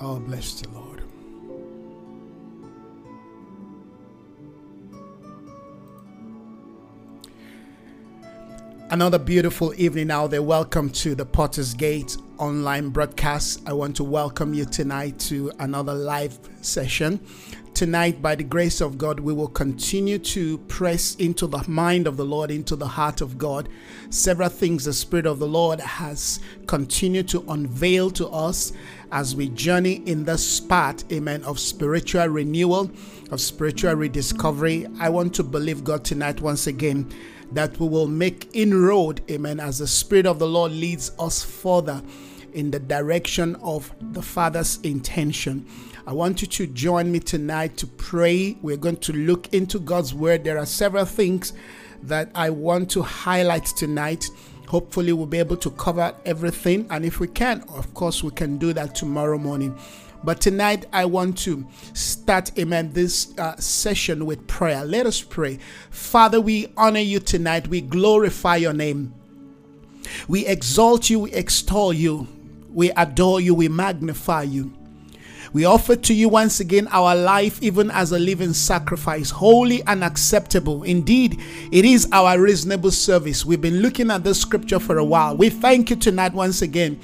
Oh, bless the Lord. Another beautiful evening out there. Welcome to the Potter's Gate online broadcast. I want to welcome you tonight to another live session. Tonight, by the grace of God, we will continue to press into the mind of the Lord, into the heart of God. Several things the Spirit of the Lord has continued to unveil to us as we journey in this path, amen, of spiritual renewal, of spiritual rediscovery. I want to believe God tonight once again that we will make inroad, amen, as the Spirit of the Lord leads us further in the direction of the Father's intention. I want you to join me tonight to pray. We're going to look into God's Word. There are several things that I want to highlight tonight. Hopefully, we'll be able to cover everything. And if we can, of course, we can do that tomorrow morning. But tonight, I want to start, amen, this uh, session with prayer. Let us pray. Father, we honor you tonight. We glorify your name. We exalt you, we extol you, we adore you, we magnify you. We offer to you once again our life, even as a living sacrifice, holy and acceptable. Indeed, it is our reasonable service. We've been looking at this scripture for a while. We thank you tonight once again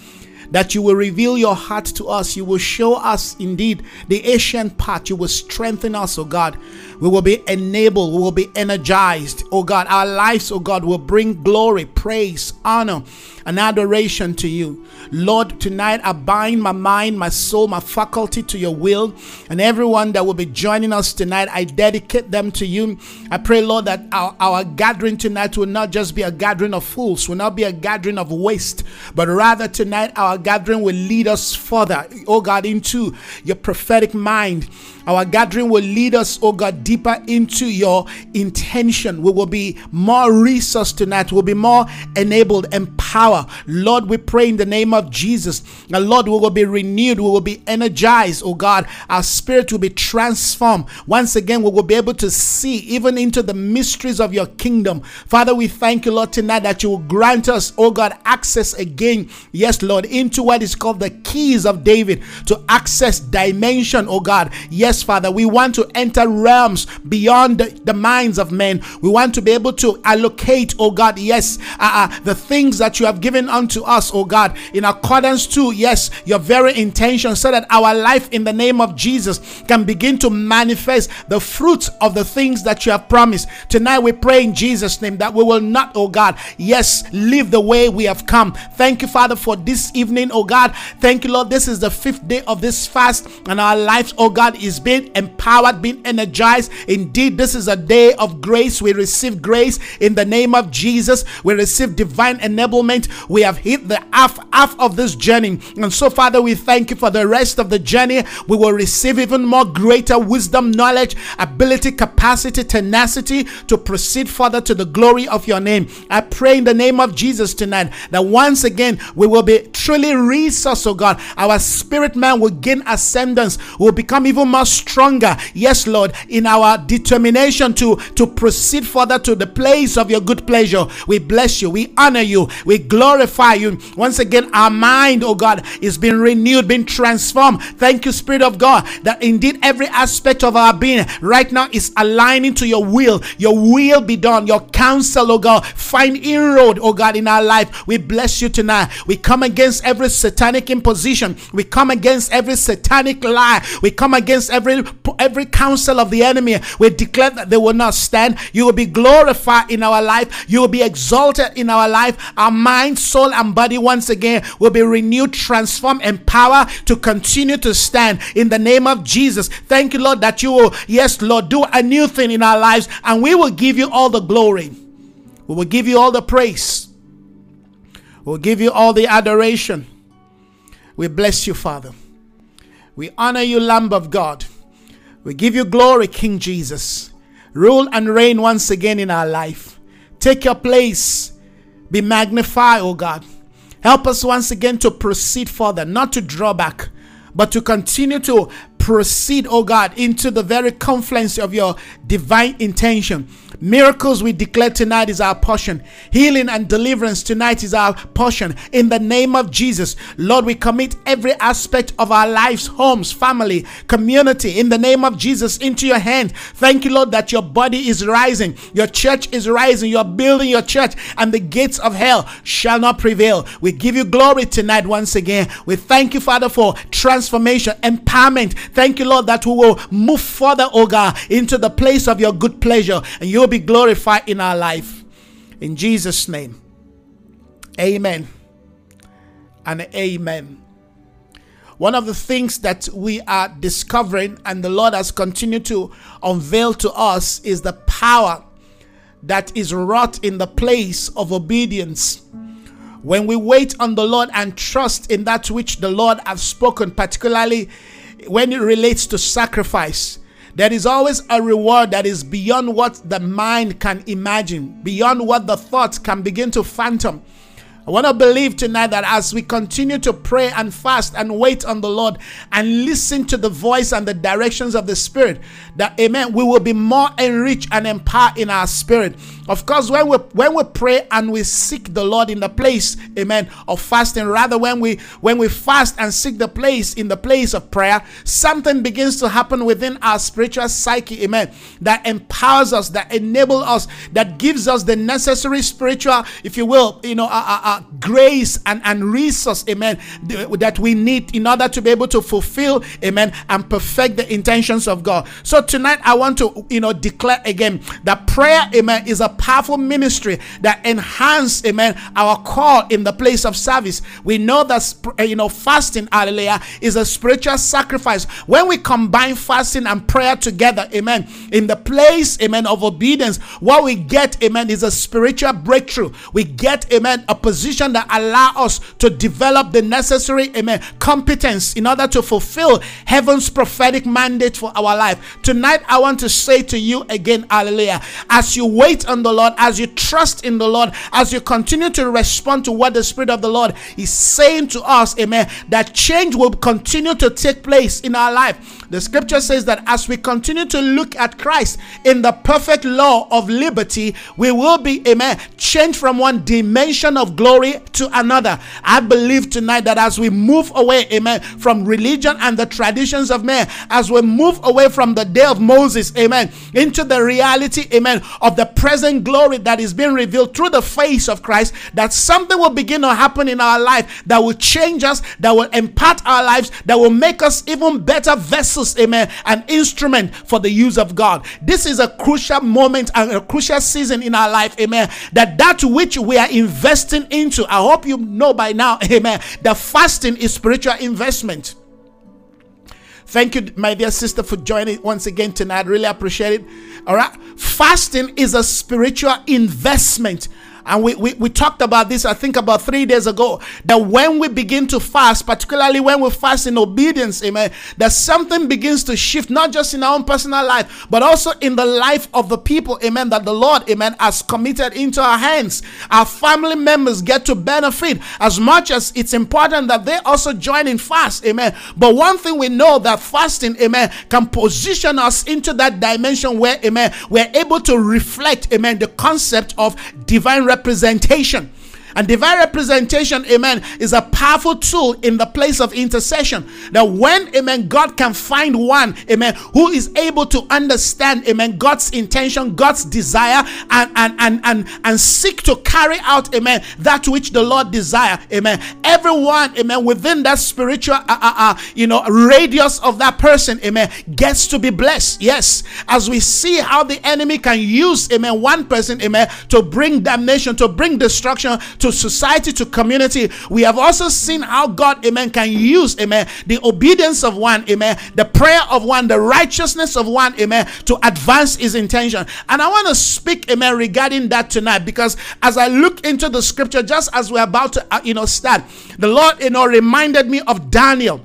that you will reveal your heart to us. You will show us indeed the ancient path. You will strengthen us, oh God. We will be enabled. We will be energized, oh God. Our lives, oh God, will bring glory, praise, honor, and adoration to you. Lord, tonight I bind my mind, my soul, my faculty to your will, and everyone that will be joining us tonight, I dedicate them to you. I pray, Lord, that our, our gathering tonight will not just be a gathering of fools, will not be a gathering of waste, but rather tonight our gathering will lead us further, oh God, into your prophetic mind. Our gathering will lead us, oh God, deeper into your intention. We will be more resourced tonight. We'll be more enabled, empowered. Lord, we pray in the name of Jesus. And Lord, we will be renewed. We will be energized, oh God. Our spirit will be transformed. Once again, we will be able to see even into the mysteries of your kingdom. Father, we thank you, Lord, tonight that you will grant us, oh God, access again. Yes, Lord, into what is called the keys of David to access dimension, oh God. Yes, Father, we want to enter realms beyond the, the minds of men. We want to be able to allocate, oh God, yes, uh, uh, the things that you have given unto us, oh God, in accordance to, yes, your very intention, so that our life in the name of Jesus can begin to manifest the fruits of the things that you have promised. Tonight we pray in Jesus' name that we will not, oh God, yes, live the way we have come. Thank you, Father, for this evening, oh God. Thank you, Lord. This is the fifth day of this fast, and our lives, oh God, is being empowered, being energized. Indeed, this is a day of grace. We receive grace in the name of Jesus. We receive divine enablement. We have hit the half half of this journey. And so, Father, we thank you for the rest of the journey. We will receive even more greater wisdom, knowledge, ability, capacity, tenacity to proceed further to the glory of your name. I pray in the name of Jesus tonight that once again we will be truly resourced, oh God. Our spirit man will gain ascendance, will become even more stronger. Yes, Lord, in our determination to, to proceed further to the place of your good pleasure. We bless you, we honor you, we glorify you. Once again, our mind, oh God, is being renewed, being transformed. Thank you, Spirit of God, that indeed every aspect of our being right now is aligning to your will. Your will be done, your counsel, oh God. Find inroad, oh God, in our life. We bless you tonight. We come against every satanic imposition. We come against every satanic lie. We come against every every counsel of the enemy. We declare that they will not stand. You will be glorified in our life. You will be exalted in our life. Our mind, soul, and body once again will be renewed, transformed, empowered to continue to stand in the name of Jesus. Thank you, Lord, that you will, yes, Lord, do a new thing in our lives, and we will give you all the glory. We will give you all the praise. We'll give you all the adoration. We bless you, Father. We honor you, Lamb of God. We give you glory, King Jesus. Rule and reign once again in our life. Take your place. Be magnified, O God. Help us once again to proceed further, not to draw back, but to continue to proceed, oh God, into the very confluence of your divine intention. Miracles we declare tonight is our portion. Healing and deliverance tonight is our portion. In the name of Jesus, Lord, we commit every aspect of our lives, homes, family, community, in the name of Jesus, into your hand. Thank you, Lord, that your body is rising, your church is rising, you're building your church, and the gates of hell shall not prevail. We give you glory tonight once again. We thank you, Father, for transformation, empowerment. Thank you, Lord, that we will move further, oh God, into the place of your good pleasure, and you'll be glorified in our life. In Jesus' name. Amen. And amen. One of the things that we are discovering and the Lord has continued to unveil to us is the power that is wrought in the place of obedience. When we wait on the Lord and trust in that which the Lord has spoken, particularly when it relates to sacrifice, there is always a reward that is beyond what the mind can imagine, beyond what the thoughts can begin to phantom. I want to believe tonight that as we continue to pray and fast and wait on the Lord and listen to the voice and the directions of the Spirit, that amen, we will be more enriched and empowered in our spirit. Of course, when we when we pray and we seek the Lord in the place, amen, of fasting, rather when we when we fast and seek the place in the place of prayer, something begins to happen within our spiritual psyche, amen, that empowers us, that enables us, that gives us the necessary spiritual, if you will, you know, uh, uh, uh, grace and, and resource, amen, that we need in order to be able to fulfill, amen, and perfect the intentions of God. So tonight I want to, you know, declare again that prayer, amen, is a powerful ministry that enhance, amen, our call in the place of service. We know that, eh, you know, fasting, hallelujah, is a spiritual sacrifice. When we combine fasting and prayer together, amen, in the place, amen, of obedience, what we get, amen, is a spiritual breakthrough. We get, amen, a position that allow us to develop the necessary, amen, competence in order to fulfill heaven's prophetic mandate for our life. Tonight, I want to say to you again, hallelujah, as you wait on the Lord, as you trust in the Lord, as you continue to respond to what the Spirit of the Lord is saying to us, amen, that change will continue to take place in our life. The scripture says that as we continue to look at Christ in the perfect law of liberty, we will be, amen, changed from one dimension of glory to another. I believe tonight that as we move away, amen, from religion and the traditions of man, as we move away from the day of Moses, amen, into the reality, amen, of the present glory that is being revealed through the face of Christ, that something will begin to happen in our life that will change us, that will impart our lives, that will make us even better vessels amen, an instrument for the use of God. This is a crucial moment and a crucial season in our life, amen. That that which we are investing into, I hope you know by now, amen, that fasting is spiritual investment. Thank you, my dear sister, for joining once again tonight. Really appreciate it. All right. Fasting is a spiritual investment. And we, we, we talked about this, I think, about three days ago. That when we begin to fast, particularly when we fast in obedience, amen, that something begins to shift, not just in our own personal life, but also in the life of the people, amen, that the Lord, amen, has committed into our hands. Our family members get to benefit as much as it's important that they also join in fast, amen. But one thing we know that fasting, amen, can position us into that dimension where, amen, we're able to reflect, amen, the concept of divine representation. And divine representation, amen, is a powerful tool in the place of intercession. That when, amen, God can find one, amen, who is able to understand, amen, God's intention, God's desire, and and and and, and seek to carry out, amen, that which the Lord desire, amen. Everyone, amen, within that spiritual, uh, uh, uh, you know, radius of that person, amen, gets to be blessed. Yes, as we see how the enemy can use, amen, one person, amen, to bring damnation, to bring destruction to society, to community. We have also seen how God, amen, can use, amen, the obedience of one, amen, the prayer of one, the righteousness of one, amen, to advance his intention. And I want to speak, amen, regarding that tonight because as I look into the scripture, just as we're about to, uh, you know, start, the Lord, you know, reminded me of Daniel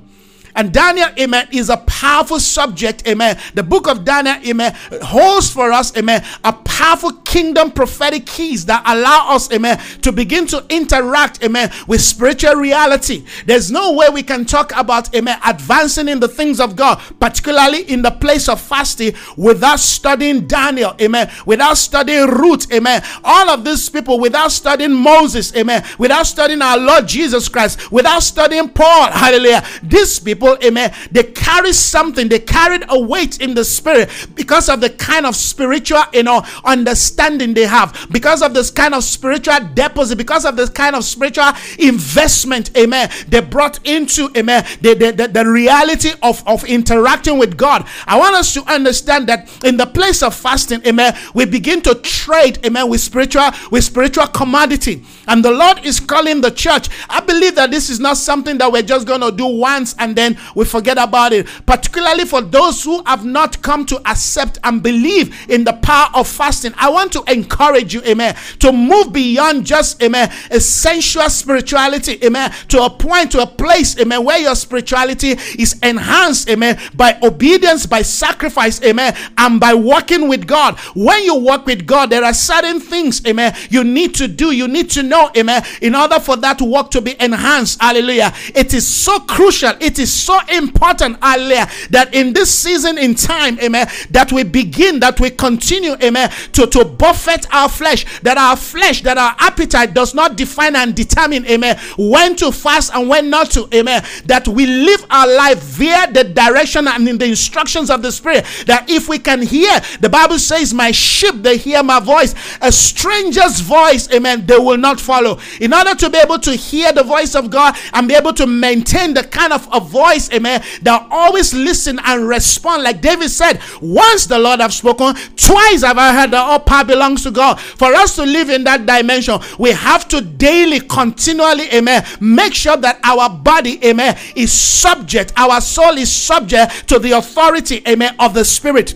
And Daniel, amen, is a powerful subject, amen. The book of Daniel, amen, holds for us, amen, a powerful kingdom prophetic keys that allow us, amen, to begin to interact, amen, with spiritual reality. There's no way we can talk about, amen, advancing in the things of God, particularly in the place of fasting, without studying Daniel, amen, without studying Ruth, amen. All of these people, without studying Moses, amen, without studying our Lord Jesus Christ, without studying Paul, hallelujah. These people, amen, they carry something, they carried a weight in the spirit because of the kind of spiritual, you know, understanding they have, because of this kind of spiritual deposit, because of this kind of spiritual investment, amen, they brought into, amen, the, the, the, the reality of, of interacting with God. I want us to understand that in the place of fasting, amen, we begin to trade, amen, with spiritual, with spiritual commodity. And the Lord is calling the church. I believe that this is not something that we're just going to do once and then we forget about it. Particularly for those who have not come to accept and believe in the power of fasting. I want to encourage you, amen, to move beyond just, amen, essential spirituality, amen, to a point, to a place, amen, where your spirituality is enhanced, amen, by obedience, by sacrifice, amen, and by walking with God. When you walk with God, there are certain things, amen, you need to do, you need to know, amen, in order for that work to be enhanced, hallelujah. It is so crucial, it is so important, hallelujah, that in this season in time, amen, that we begin, that we continue, amen, to, to buffet our flesh, that our flesh, that our appetite does not define and determine, amen, when to fast and when not to, amen, that we live our life via the direction and in the instructions of the Spirit, that if we can hear, the Bible says, My sheep, they hear my voice, a stranger's voice, amen, they will not follow. In order to be able to hear the voice of God and be able to maintain the kind of a voice, amen, that always listen and respond, like David said, once the Lord have spoken, twice have I heard that all power belongs to God. For us to live in that dimension, we have to daily, continually, amen, make sure that our body, amen, is subject, our soul is subject to the authority, amen, of the Spirit.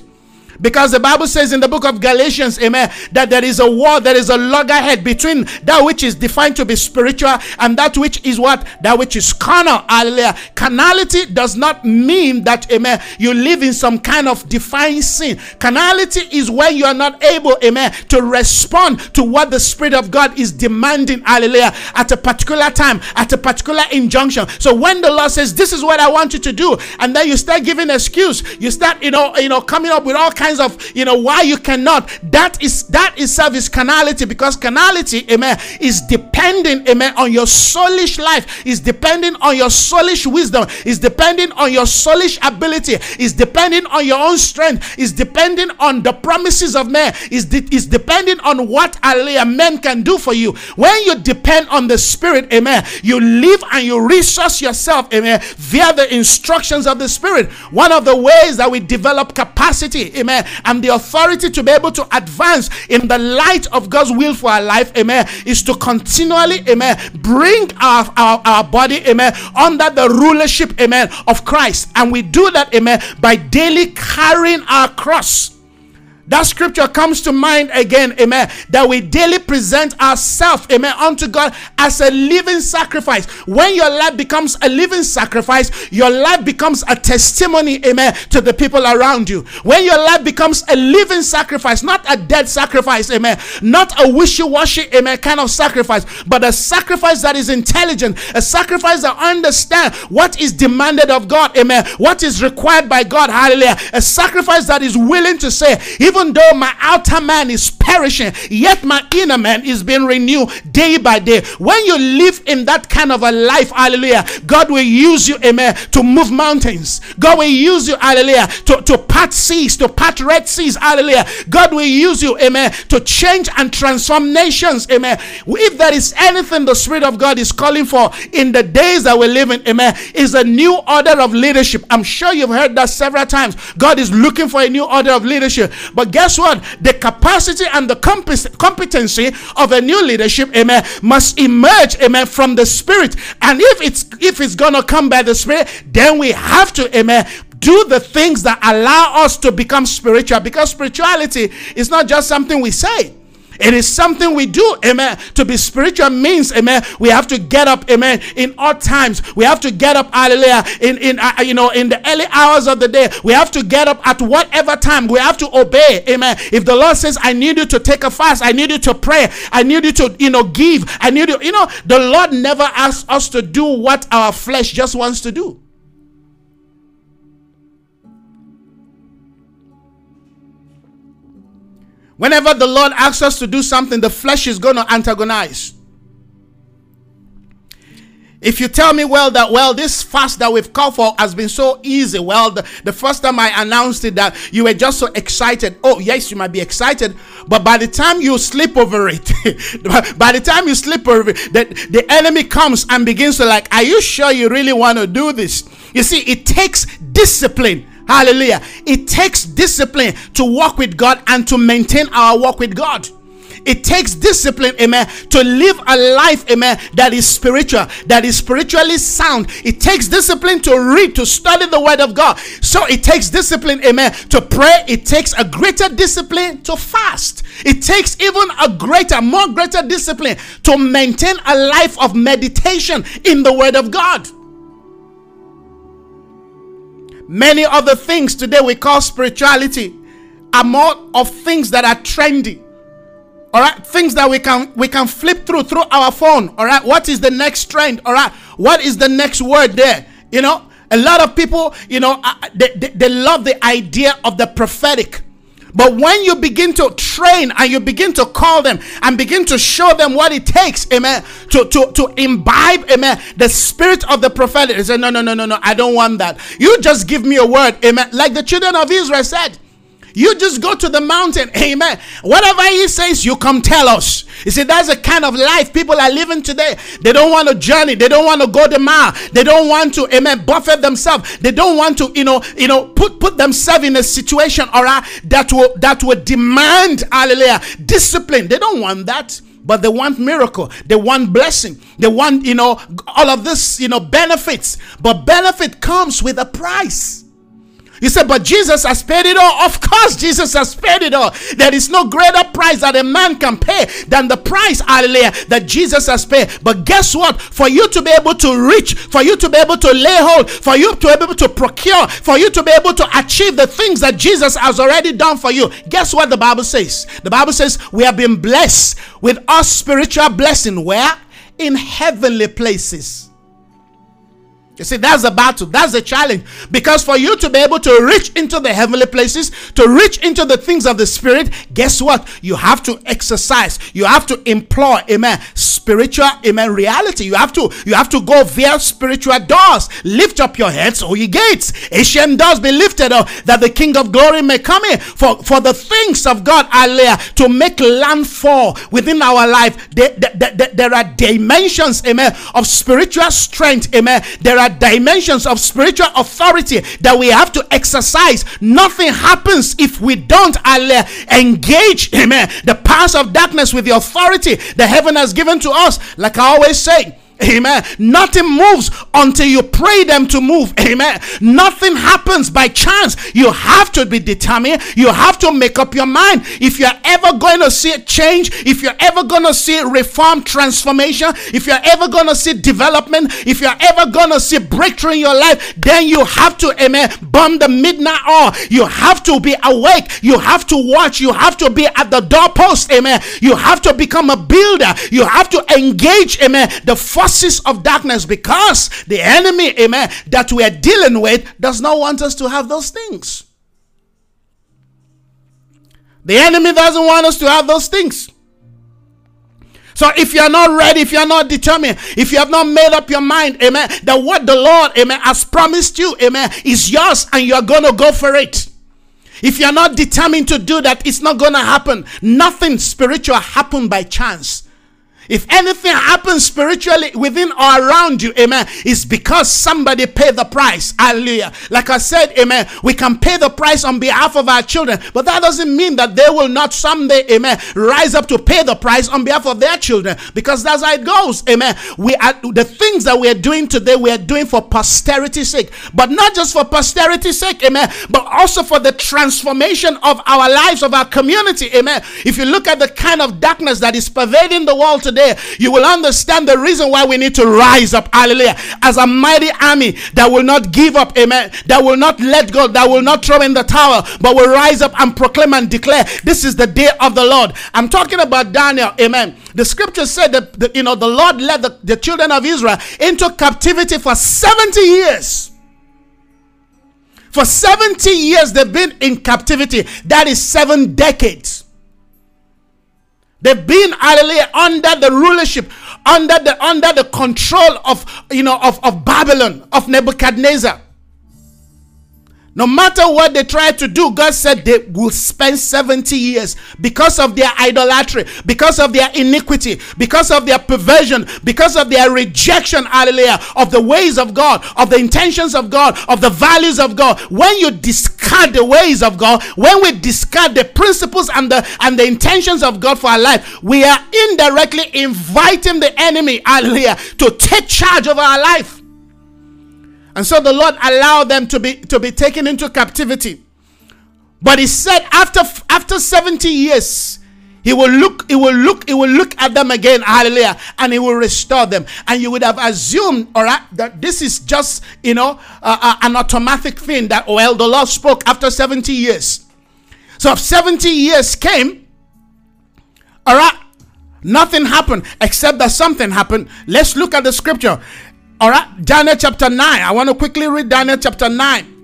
Because the Bible says in the book of Galatians, amen, that there is a war, there is a loggerhead between that which is defined to be spiritual and that which is what? That which is carnal. Hallelujah. Carnality does not mean that, amen, you live in some kind of defined sin. Carnality is when you are not able, amen, to respond to what the Spirit of God is demanding, hallelujah, at a particular time, at a particular injunction. So when the Lord says, This is what I want you to do, and then you start giving excuse, you start, you know, you know, coming up with all kinds kinds of, you know, why you cannot. That is that itself is carnality because carnality, amen, is depending, amen, on your soulish life, is depending on your soulish wisdom, is depending on your soulish ability, is depending on your own strength, is depending on the promises of man, is, de- is depending on what a men can do for you. When you depend on the spirit, amen, you live and you resource yourself, amen, via the instructions of the spirit. One of the ways that we develop capacity, amen, amen, and the authority to be able to advance in the light of God's will for our life, amen, is to continually, amen, bring our, our, our body, amen, under the rulership, amen, of Christ. And we do that, amen, by daily carrying our cross that scripture comes to mind again, amen, that we daily present ourselves, amen, unto God as a living sacrifice. When your life becomes a living sacrifice, your life becomes a testimony, amen, to the people around you. When your life becomes a living sacrifice, not a dead sacrifice, amen, not a wishy washy, amen, kind of sacrifice, but a sacrifice that is intelligent, a sacrifice that understands what is demanded of God, amen, what is required by God, hallelujah, a sacrifice that is willing to say, even even though my outer man is perishing, yet my inner man is being renewed day by day. When you live in that kind of a life, hallelujah, God will use you, amen, to move mountains. God will use you, hallelujah, to, to part seas, to part red seas, hallelujah. God will use you, amen, to change and transform nations, amen. If there is anything the Spirit of God is calling for in the days that we're living, amen, is a new order of leadership. I'm sure you've heard that several times. God is looking for a new order of leadership. But guess what? The capacity and the competency of a new leadership, amen, must emerge, amen, from the spirit. And if it's if it's gonna come by the spirit, then we have to, amen, do the things that allow us to become spiritual because spirituality is not just something we say It is something we do, amen. To be spiritual means, amen. We have to get up, amen, in all times. We have to get up, hallelujah, in, in uh, you know, in the early hours of the day. We have to get up at whatever time. We have to obey, amen. If the Lord says, I need you to take a fast, I need you to pray, I need you to, you know, give, I need you, you know, the Lord never asks us to do what our flesh just wants to do. Whenever the Lord asks us to do something, the flesh is going to antagonize. If you tell me, well, that, well, this fast that we've called for has been so easy. Well, the, the first time I announced it, that you were just so excited. Oh, yes, you might be excited, but by the time you sleep over it, by the time you sleep over it, the, the enemy comes and begins to, like, are you sure you really want to do this? You see, it takes discipline Hallelujah. It takes discipline to walk with God and to maintain our walk with God. It takes discipline, amen, to live a life, amen, that is spiritual, that is spiritually sound. It takes discipline to read, to study the word of God. So it takes discipline, amen, to pray. It takes a greater discipline to fast. It takes even a greater, more greater discipline to maintain a life of meditation in the word of God. Many of the things today we call spirituality are more of things that are trendy. All right, things that we can we can flip through through our phone. All right, what is the next trend? All right, what is the next word there? You know, a lot of people, you know, uh, they, they, they love the idea of the prophetic. But when you begin to train and you begin to call them and begin to show them what it takes, amen, to, to, to imbibe, amen, the spirit of the prophetic, they say, No, no, no, no, no, I don't want that. You just give me a word, amen. Like the children of Israel said. You just go to the mountain. Amen. Whatever he says, you come tell us. You see, that's the kind of life people are living today. They don't want to journey. They don't want to go the mile. They don't want to, amen, buffet themselves. They don't want to, you know, you know, put put themselves in a situation, all right, that will that will demand, hallelujah, discipline. They don't want that but they want miracle they want blessing they want you know all of this you know benefits but benefit comes with a price you said, but Jesus has paid it all. Of course, Jesus has paid it all. There is no greater price that a man can pay than the price, hallelujah, that Jesus has paid. But guess what? For you to be able to reach, for you to be able to lay hold, for you to be able to procure, for you to be able to achieve the things that Jesus has already done for you, guess what the Bible says? The Bible says we have been blessed with our spiritual blessing. Where? In heavenly places. You see, that's the battle, that's the challenge. Because for you to be able to reach into the heavenly places, to reach into the things of the spirit, guess what? You have to exercise, you have to employ, amen, spiritual, amen, reality. You have to, you have to go via spiritual doors. Lift up your heads, O ye gates. Ancient doors be lifted up, that the King of glory may come in. For, for the things of God, hallelujah, to make landfall within our life, there, there, there, there are dimensions, amen, of spiritual strength, amen. There are dimensions of spiritual authority that we have to exercise. Nothing happens if we don't engage, amen, the powers of darkness with the authority that heaven has given to us. Like I always say, Amen. Nothing moves until you pray them to move. Amen. Nothing happens by chance. You have to be determined. You have to make up your mind. If you're ever going to see a change, if you're ever going to see reform, transformation, if you're ever going to see development, if you're ever going to see breakthrough in your life, then you have to, amen, bomb the midnight hour. You have to be awake. You have to watch. You have to be at the doorpost. Amen. You have to become a builder. You have to engage, amen, the first forces of darkness because the enemy, amen, that we are dealing with does not want us to have those things. The enemy doesn't want us to have those things. So if you're not ready, if you're not determined, if you have not made up your mind, amen, that what the Lord, amen, has promised you, amen, is yours and you're going to go for it. If you're not determined to do that, it's not going to happen. Nothing spiritual happened by chance. If anything happens spiritually within or around you, amen, it's because somebody paid the price. Hallelujah. Like I said, amen, we can pay the price on behalf of our children, but that doesn't mean that they will not someday, amen, rise up to pay the price on behalf of their children because that's how it goes. Amen. We are the things that we are doing today, we are doing for posterity's sake, but not just for posterity's sake, amen, but also for the transformation of our lives, of our community, amen. If you look at the kind of darkness that is pervading the world today, you will understand the reason why we need to rise up, hallelujah, as a mighty army that will not give up, amen, that will not let go, that will not throw in the towel, but will rise up and proclaim and declare this is the day of the Lord. I'm talking about Daniel, amen. The scripture said that, that you know the Lord led the, the children of Israel into captivity for 70 years. For 70 years, they've been in captivity. That is seven decades. They've been, hallelujah, under the rulership, under the under the control of you know of, of Babylon, of Nebuchadnezzar. No matter what they try to do, God said they will spend 70 years because of their idolatry, because of their iniquity, because of their perversion, because of their rejection, hallelujah, of the ways of God, of the intentions of God, of the values of God. When you discard the ways of God, when we discard the principles and the and the intentions of God for our life, we are indirectly inviting the enemy, hallelujah, to take charge of our life. And so the Lord allowed them to be to be taken into captivity. But he said after after 70 years, he will look, he will look, he will look at them again, hallelujah, and he will restore them. And you would have assumed, all right, that this is just, you know, uh, uh, an automatic thing that, well, the Lord spoke after 70 years. So if 70 years came, all right, nothing happened except that something happened. Let's look at the scripture. All right, Daniel chapter 9. I want to quickly read Daniel chapter 9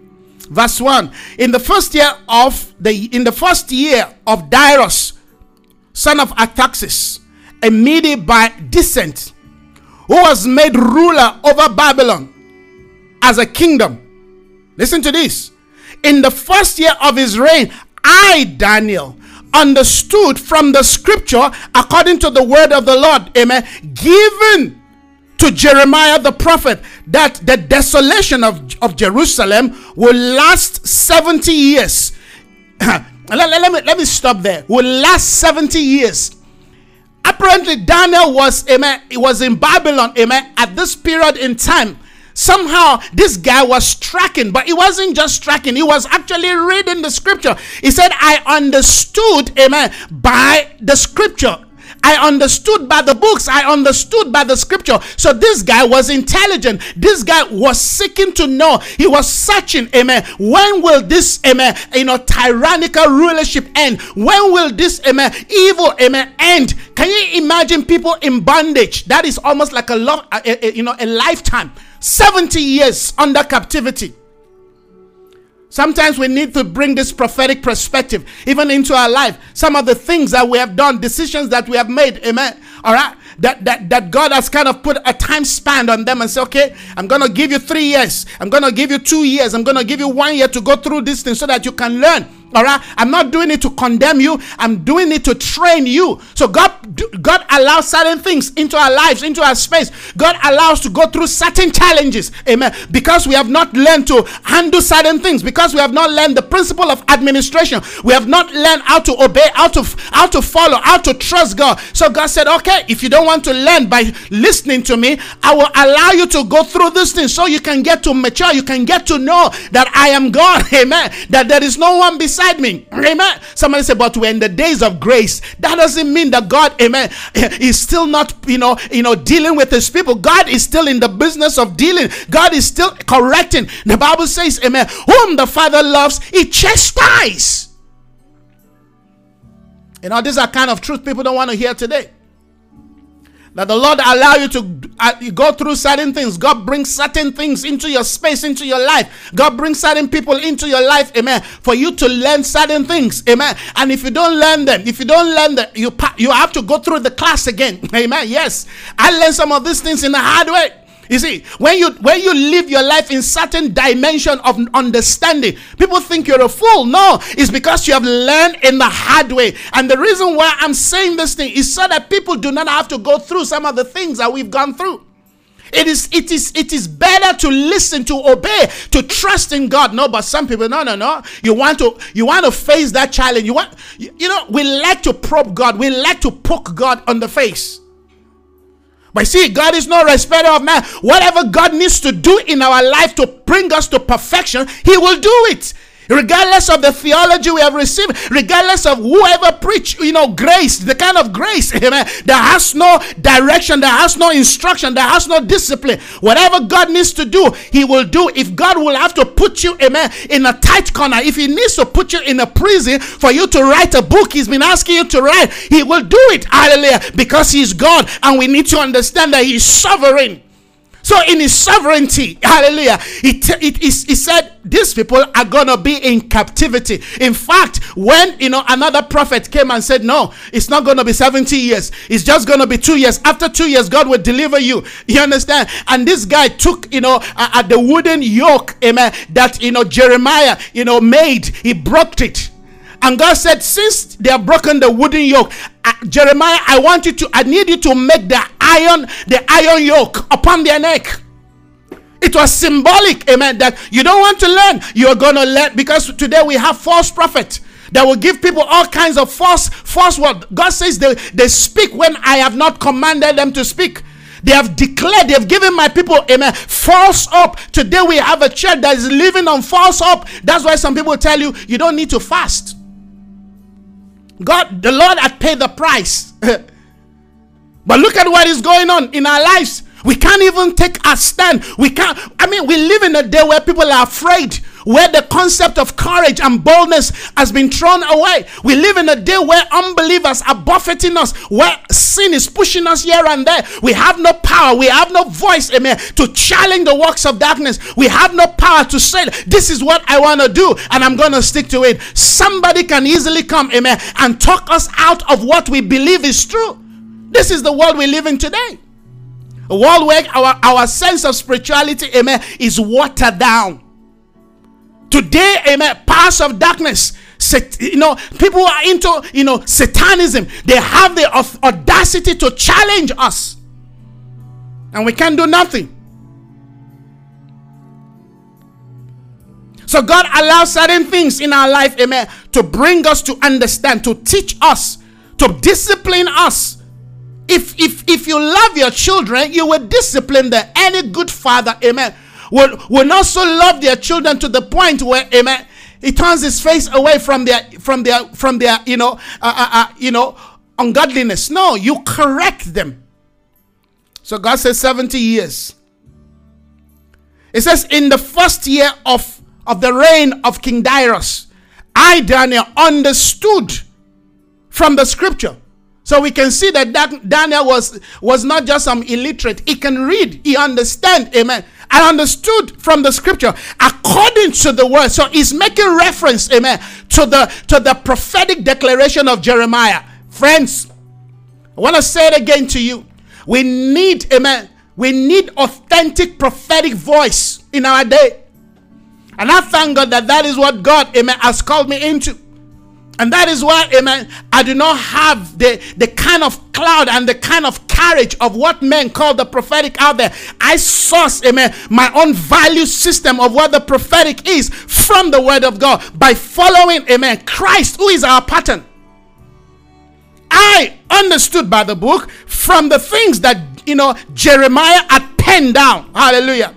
verse 1 in the first year of the in the first year of Darius son of Artaxerxes a Mede by descent who was made ruler over Babylon as a kingdom. Listen to this. In the first year of his reign I Daniel understood from the scripture according to the word of the Lord amen given to Jeremiah the prophet that the desolation of, of Jerusalem will last 70 years. let, let, let, me, let me stop there. Will last 70 years. Apparently, Daniel was, amen, he was in Babylon, amen, at this period in time. Somehow, this guy was tracking, but he wasn't just tracking, he was actually reading the scripture. He said, I understood, amen, by the scripture. I understood by the books. I understood by the scripture. So this guy was intelligent. This guy was seeking to know. He was searching. Amen. When will this, amen, you know, tyrannical rulership end? When will this, amen, evil, amen, end? Can you imagine people in bondage? That is almost like a long, you know, a lifetime. 70 years under captivity. Sometimes we need to bring this prophetic perspective even into our life. Some of the things that we have done, decisions that we have made, amen. All right, that that that God has kind of put a time span on them and say, okay, I'm gonna give you three years, I'm gonna give you two years, I'm gonna give you one year to go through this thing so that you can learn. All right, I'm not doing it to condemn you. I'm doing it to train you. So God, God allows certain things into our lives, into our space. God allows to go through certain challenges. Amen. Because we have not learned to handle certain things. Because we have not learned the principle of administration. We have not learned how to obey, how to how to follow, how to trust God. So God said, okay, if you don't want to learn by listening to me, I will allow you to go through this thing so you can get to mature. You can get to know that I am God. Amen. That there is no one beside beside me. Amen. Somebody said, but we're in the days of grace. That doesn't mean that God, amen, is still not, you know, you know, dealing with his people. God is still in the business of dealing. God is still correcting. The Bible says, amen, whom the Father loves, he chastises. You know, these are kind of truth people don't want to hear today that the Lord allow you to uh, go through certain things. God brings certain things into your space, into your life. God brings certain people into your life, amen, for you to learn certain things, amen. And if you don't learn them, if you don't learn them, you you have to go through the class again, amen. Yes, I learned some of these things in a hard way. You see, when you when you live your life in certain dimension of understanding, people think you're a fool. No, it's because you have learned in the hard way. And the reason why I'm saying this thing is so that people do not have to go through some of the things that we've gone through. It is it is it is better to listen, to obey, to trust in God. No, but some people, no, no, no. You want to you want to face that challenge. You want you, you know, we like to probe God, we like to poke God on the face. But see, God is no respecter of man. Whatever God needs to do in our life to bring us to perfection, He will do it regardless of the theology we have received, regardless of whoever preach, you know, grace, the kind of grace, amen, that has no direction, that has no instruction, that has no discipline. Whatever God needs to do, He will do. If God will have to put you, amen, in a tight corner, if He needs to put you in a prison for you to write a book He's been asking you to write, He will do it. Hallelujah. Because He's God and we need to understand that He's sovereign. So in his sovereignty, hallelujah, he, he, said these people are going to be in captivity. In fact, when, you know, another prophet came and said, no, it's not going to be 70 years. It's just going to be two years. After two years, God will deliver you. You understand? And this guy took, you know, uh, the wooden yoke, amen, that, you know, Jeremiah, you know, made. He broke it. And God said, Since they have broken the wooden yoke, uh, Jeremiah, I want you to, I need you to make the iron, the iron yoke upon their neck. It was symbolic, amen, that you don't want to learn, you're going to learn because today we have false prophets that will give people all kinds of false false word. God says they, they speak when I have not commanded them to speak. They have declared, they have given my people, amen, false hope. Today we have a church that is living on false hope. That's why some people tell you you don't need to fast. God, the Lord had paid the price. but look at what is going on in our lives. We can't even take a stand. We can't. I mean, we live in a day where people are afraid, where the concept of courage and boldness has been thrown away. We live in a day where unbelievers are buffeting us, where sin is pushing us here and there. We have no power. We have no voice, amen, to challenge the works of darkness. We have no power to say, This is what I want to do, and I'm going to stick to it. Somebody can easily come, amen, and talk us out of what we believe is true. This is the world we live in today. A world where our, our sense of spirituality, amen, is watered down. Today, amen, powers of darkness, you know, people are into, you know, satanism. They have the audacity to challenge us. And we can't do nothing. So God allows certain things in our life, amen, to bring us to understand, to teach us, to discipline us if if if you love your children, you will discipline them. Any good father, amen, will will also love their children to the point where, amen, he turns his face away from their from their from their you know uh, uh, uh, you know ungodliness. No, you correct them. So God says 70 years. It says in the first year of of the reign of King Darius, I Daniel understood from the scripture so we can see that Daniel was, was not just some illiterate. He can read, he understand, amen. I understood from the scripture according to the word. So he's making reference, amen, to the to the prophetic declaration of Jeremiah. Friends, I want to say it again to you. We need, amen, we need authentic prophetic voice in our day. And I thank God that that is what God, amen, has called me into. And that is why, amen, I do not have the, the kind of cloud and the kind of carriage of what men call the prophetic out there. I source, amen, my own value system of what the prophetic is from the word of God by following, amen, Christ, who is our pattern. I understood by the book from the things that, you know, Jeremiah had penned down. Hallelujah.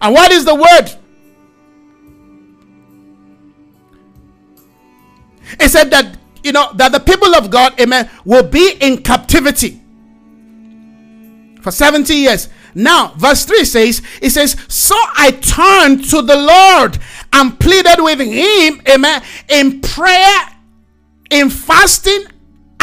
And what is the word? It said that, you know, that the people of God, amen, will be in captivity for 70 years. Now, verse 3 says, it says, So I turned to the Lord and pleaded with him, amen, in prayer, in fasting,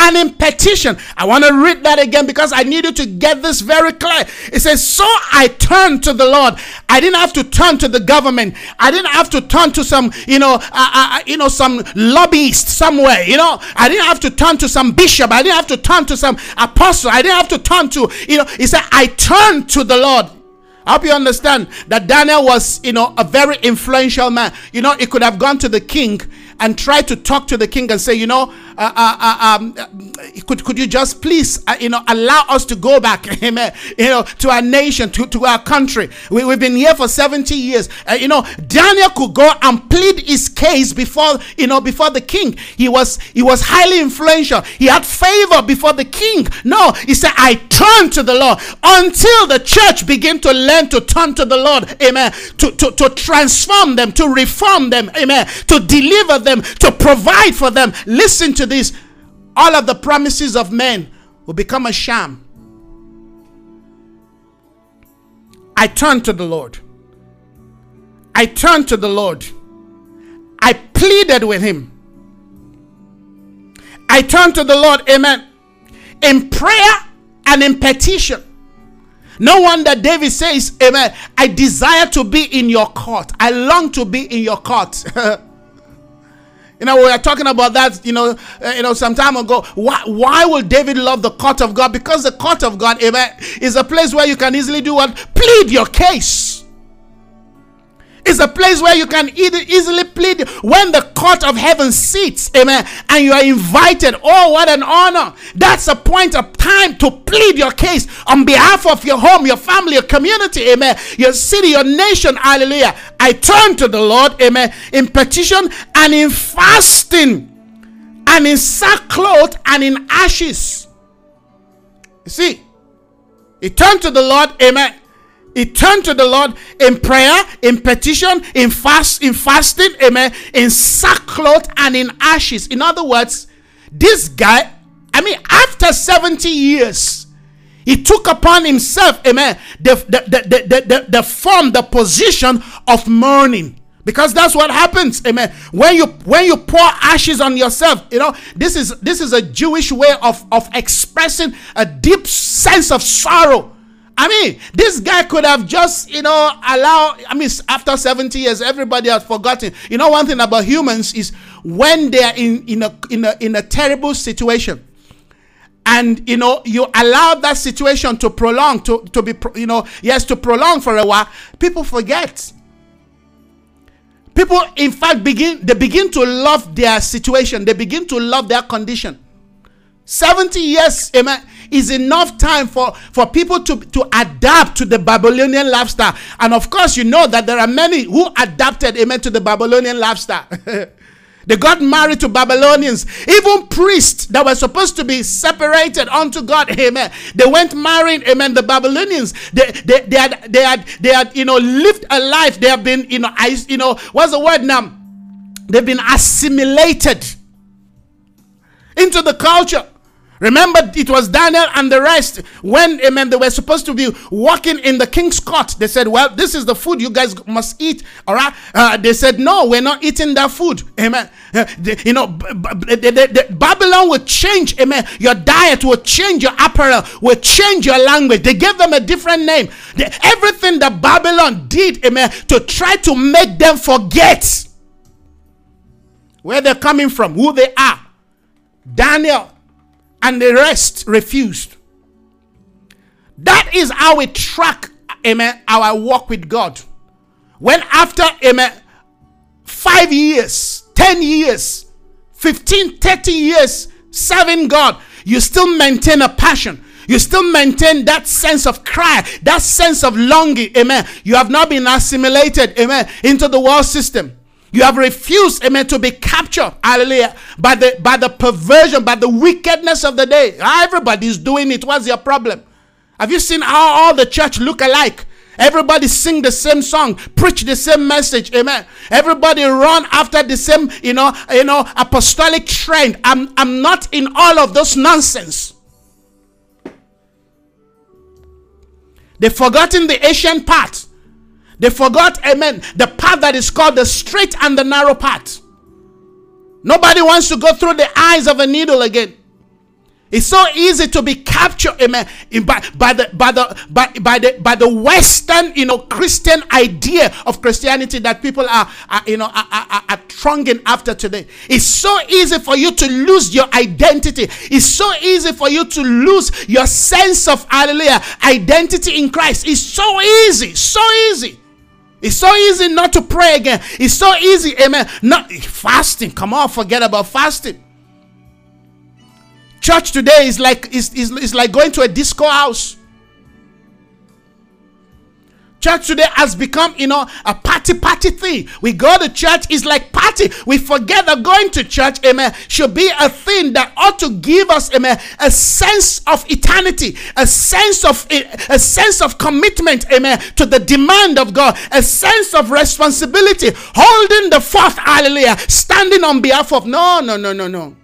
and in petition. I want to read that again because I need you to get this very clear. It says, So I turned to the Lord. I didn't have to turn to the government. I didn't have to turn to some, you know, uh, uh, uh, you know, some lobbyist somewhere. You know, I didn't have to turn to some bishop. I didn't have to turn to some apostle. I didn't have to turn to, you know, he said, I turned to the Lord. I hope you understand that Daniel was, you know, a very influential man. You know, he could have gone to the king and try to talk to the king and say, you know, uh, uh, uh, um, could, could you just please, uh, you know, allow us to go back, amen, you know, to our nation, to, to our country. We, have been here for 70 years. Uh, you know, Daniel could go and plead his case before, you know, before the king. He was, he was highly influential. He had favor before the king. No, he said, I turn to the Lord until the church begin to learn to turn to the Lord, amen, to, to, to transform them, to reform them, amen, to deliver them, to provide for them. Listen to this all of the promises of men will become a sham. I turned to the Lord. I turned to the Lord. I pleaded with him. I turned to the Lord, amen, in prayer and in petition. No wonder David says, Amen. I desire to be in your court. I long to be in your court. You know, we were talking about that, you know, uh, you know, some time ago. Why, why will David love the court of God? Because the court of God, amen, is a place where you can easily do what? Plead your case. It's a place where you can easily plead when the court of heaven sits, amen, and you are invited. Oh, what an honor! That's a point of time to plead your case on behalf of your home, your family, your community, amen, your city, your nation, hallelujah. I turn to the Lord, amen, in petition and in fasting and in sackcloth and in ashes. You see, he turned to the Lord, amen, he turned to the Lord in prayer, in petition, in fast, in fasting, amen, in sackcloth and in ashes. In other words, this guy, I mean, after 70 years, he took upon himself, amen, the, the, the, the, the, form, the position of mourning. Because that's what happens amen. When you when you pour ashes on yourself you know this is this is a jewish way of of expressing a deep sense of sorrow I mean, this guy could have just, you know, allow. I mean, after 70 years, everybody has forgotten. You know, one thing about humans is when they are in, in, a, in, a, in a terrible situation, and you know you allow that situation to prolong to, to be you know yes to prolong for a while people forget people in fact begin they begin to love their situation they begin to love their condition 70 years amen is enough time for, for people to, to adapt to the Babylonian lifestyle. And of course, you know that there are many who adapted, amen, to the Babylonian lifestyle. They got married to Babylonians. Even priests that were supposed to be separated unto God, amen. They went marrying, amen. The Babylonians, they, they, they had, they had, they had, you know, lived a life. They have been, you know, I, you know, what's the word now? They've been assimilated into the culture. Remember, it was Daniel and the rest when, amen, they were supposed to be walking in the king's court. They said, Well, this is the food you guys must eat. All right. Uh, they said, No, we're not eating that food. Amen. Uh, you know, b- b- Babylon will change. Amen. Your diet will change, your apparel will change your language. They gave them a different name. everything that Babylon did, amen, to try to make them forget where they're coming from, who they are. Daniel and the rest refused. That is how we track, amen, our walk with God. When after, amen, five years, 10 years, 15, 30 years serving God, you still maintain a passion. You still maintain that sense of cry, that sense of longing, amen. You have not been assimilated, amen, into the world system. You have refused, amen, to be captured, hallelujah, by the by the perversion, by the wickedness of the day. Everybody's doing it. What's your problem? Have you seen how all the church look alike? Everybody sing the same song, preach the same message, amen. Everybody run after the same, you know, you know, apostolic trend. I'm I'm not in all of those nonsense. They've forgotten the ancient part. They forgot, amen, the path that is called the straight and the narrow path. Nobody wants to go through the eyes of a needle again. It's so easy to be captured, amen, by, by the by the by, by the by the Western, you know, Christian idea of Christianity that people are, are you know are, are, are thronging after today. It's so easy for you to lose your identity. It's so easy for you to lose your sense of hallelujah identity in Christ. It's so easy, so easy. It's so easy not to pray again. It's so easy, amen. Not fasting. Come on, forget about fasting. Church today is like is, is, is like going to a disco house. Church today has become, you know, a party party thing. We go to church is like party. We forget that going to church, amen, should be a thing that ought to give us, amen, a sense of eternity, a sense of eh, a sense of commitment, amen, to the demand of God, a sense of responsibility, holding the fourth, hallelujah, standing on behalf of no, no, no, no, no.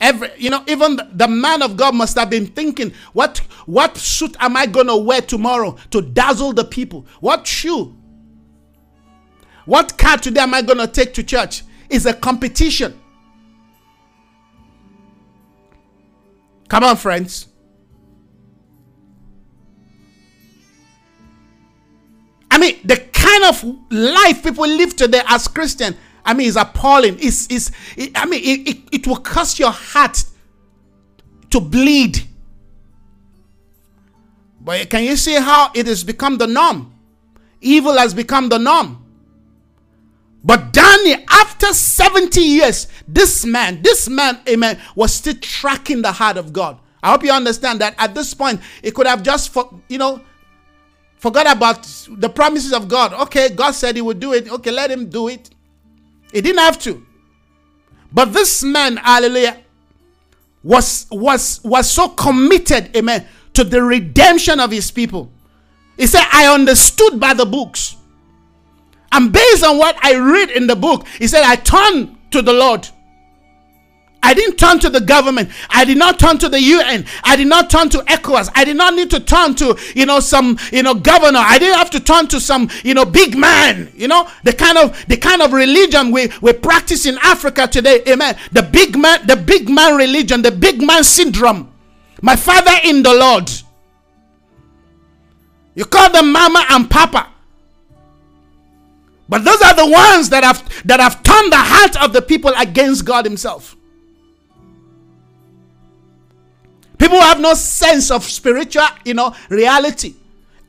Every, you know, even the, man of God must have been thinking, what, what suit am I to wear tomorrow to dazzle the people? What shoe? What car today am I to take to church? Is a competition. Come on, friends. I mean, the kind of life people live today as Christian I mean, it's appalling. It's, it's, it, I mean, it, it, it will cause your heart to bleed. But can you see how it has become the norm? Evil has become the norm. But Daniel, after 70 years, this man, this man, amen, was still tracking the heart of God. I hope you understand that at this point, it could have just, for, you know, forgot about the promises of God. Okay, God said he would do it. Okay, let him do it. He didn't have to. But this man, hallelujah, was was was so committed, amen, to the redemption of his people. He said, I understood by the books. And based on what I read in the book, he said, I turned to the Lord. I didn't turn to the government. I did not turn to the UN. I did not turn to ECOWAS. I did not need to turn to, you know, some, you know, governor. I didn't have to turn to some, you know, big man. You know, the kind of the kind of religion we, we practice in Africa today. Amen. The big man, the big man religion, the big man syndrome. My father in the Lord. You call them mama and papa. But those are the ones that have that have turned the heart of the people against God Himself. People have no sense of spiritual, you know, reality.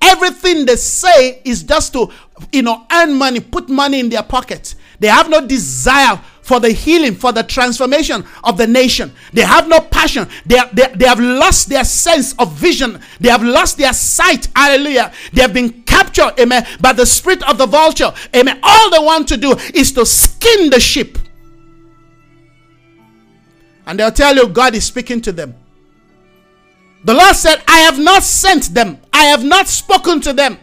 Everything they say is just to, you know, earn money, put money in their pocket. They have no desire for the healing, for the transformation of the nation. They have no passion. They, they, they have lost their sense of vision. They have lost their sight. Hallelujah. They have been captured, amen, by the spirit of the vulture. Amen. All they want to do is to skin the sheep. And they'll tell you God is speaking to them. The Lord said, I have not sent them, I have not spoken to them.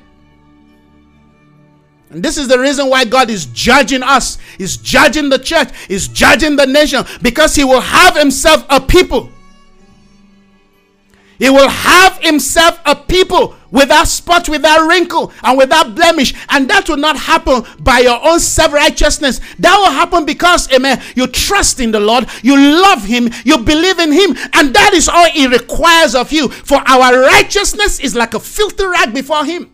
And this is the reason why God is judging us, He's judging the church, He's judging the nation, because He will have Himself a people. He will have Himself a people without spot, without wrinkle, and without blemish. And that will not happen by your own self righteousness. That will happen because, amen, you trust in the Lord, you love Him, you believe in Him, and that is all He requires of you. For our righteousness is like a filthy rag before Him.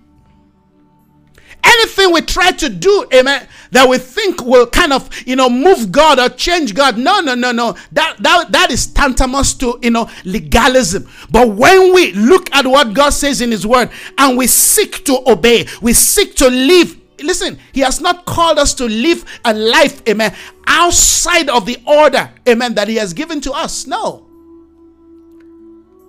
Anything we try to do, amen, that we think will kind of, you know, move God or change God. No, no, no, no. That that, that is tantamount to, you know, legalism. But when we look at what God says in His Word and we seek to obey, we seek to live listen, he has not called us to live a life, amen, outside of the order, amen, that he has given to us. No.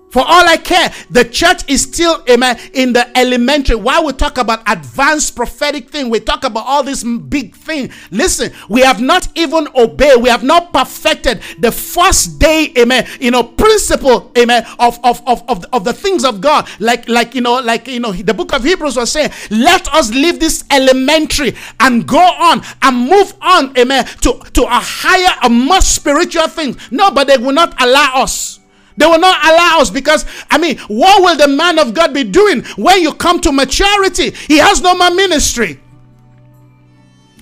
For all I care, the church is still, amen, in the elementary. While we talk about advanced prophetic thing, we talk about all this big thing. Listen, we have not even obeyed, we have not perfected the first day, amen, you know, principle, amen, of, of, of, of, of the things of God. Like, like, you know, like, you know, the book of Hebrews was saying, let us leave this elementary and go on and move on, amen, to, to a higher, a more spiritual thing. No, but they will not allow us. They will not allow us because, I mean, what will the man of God be doing when you come to maturity? He has no more ministry.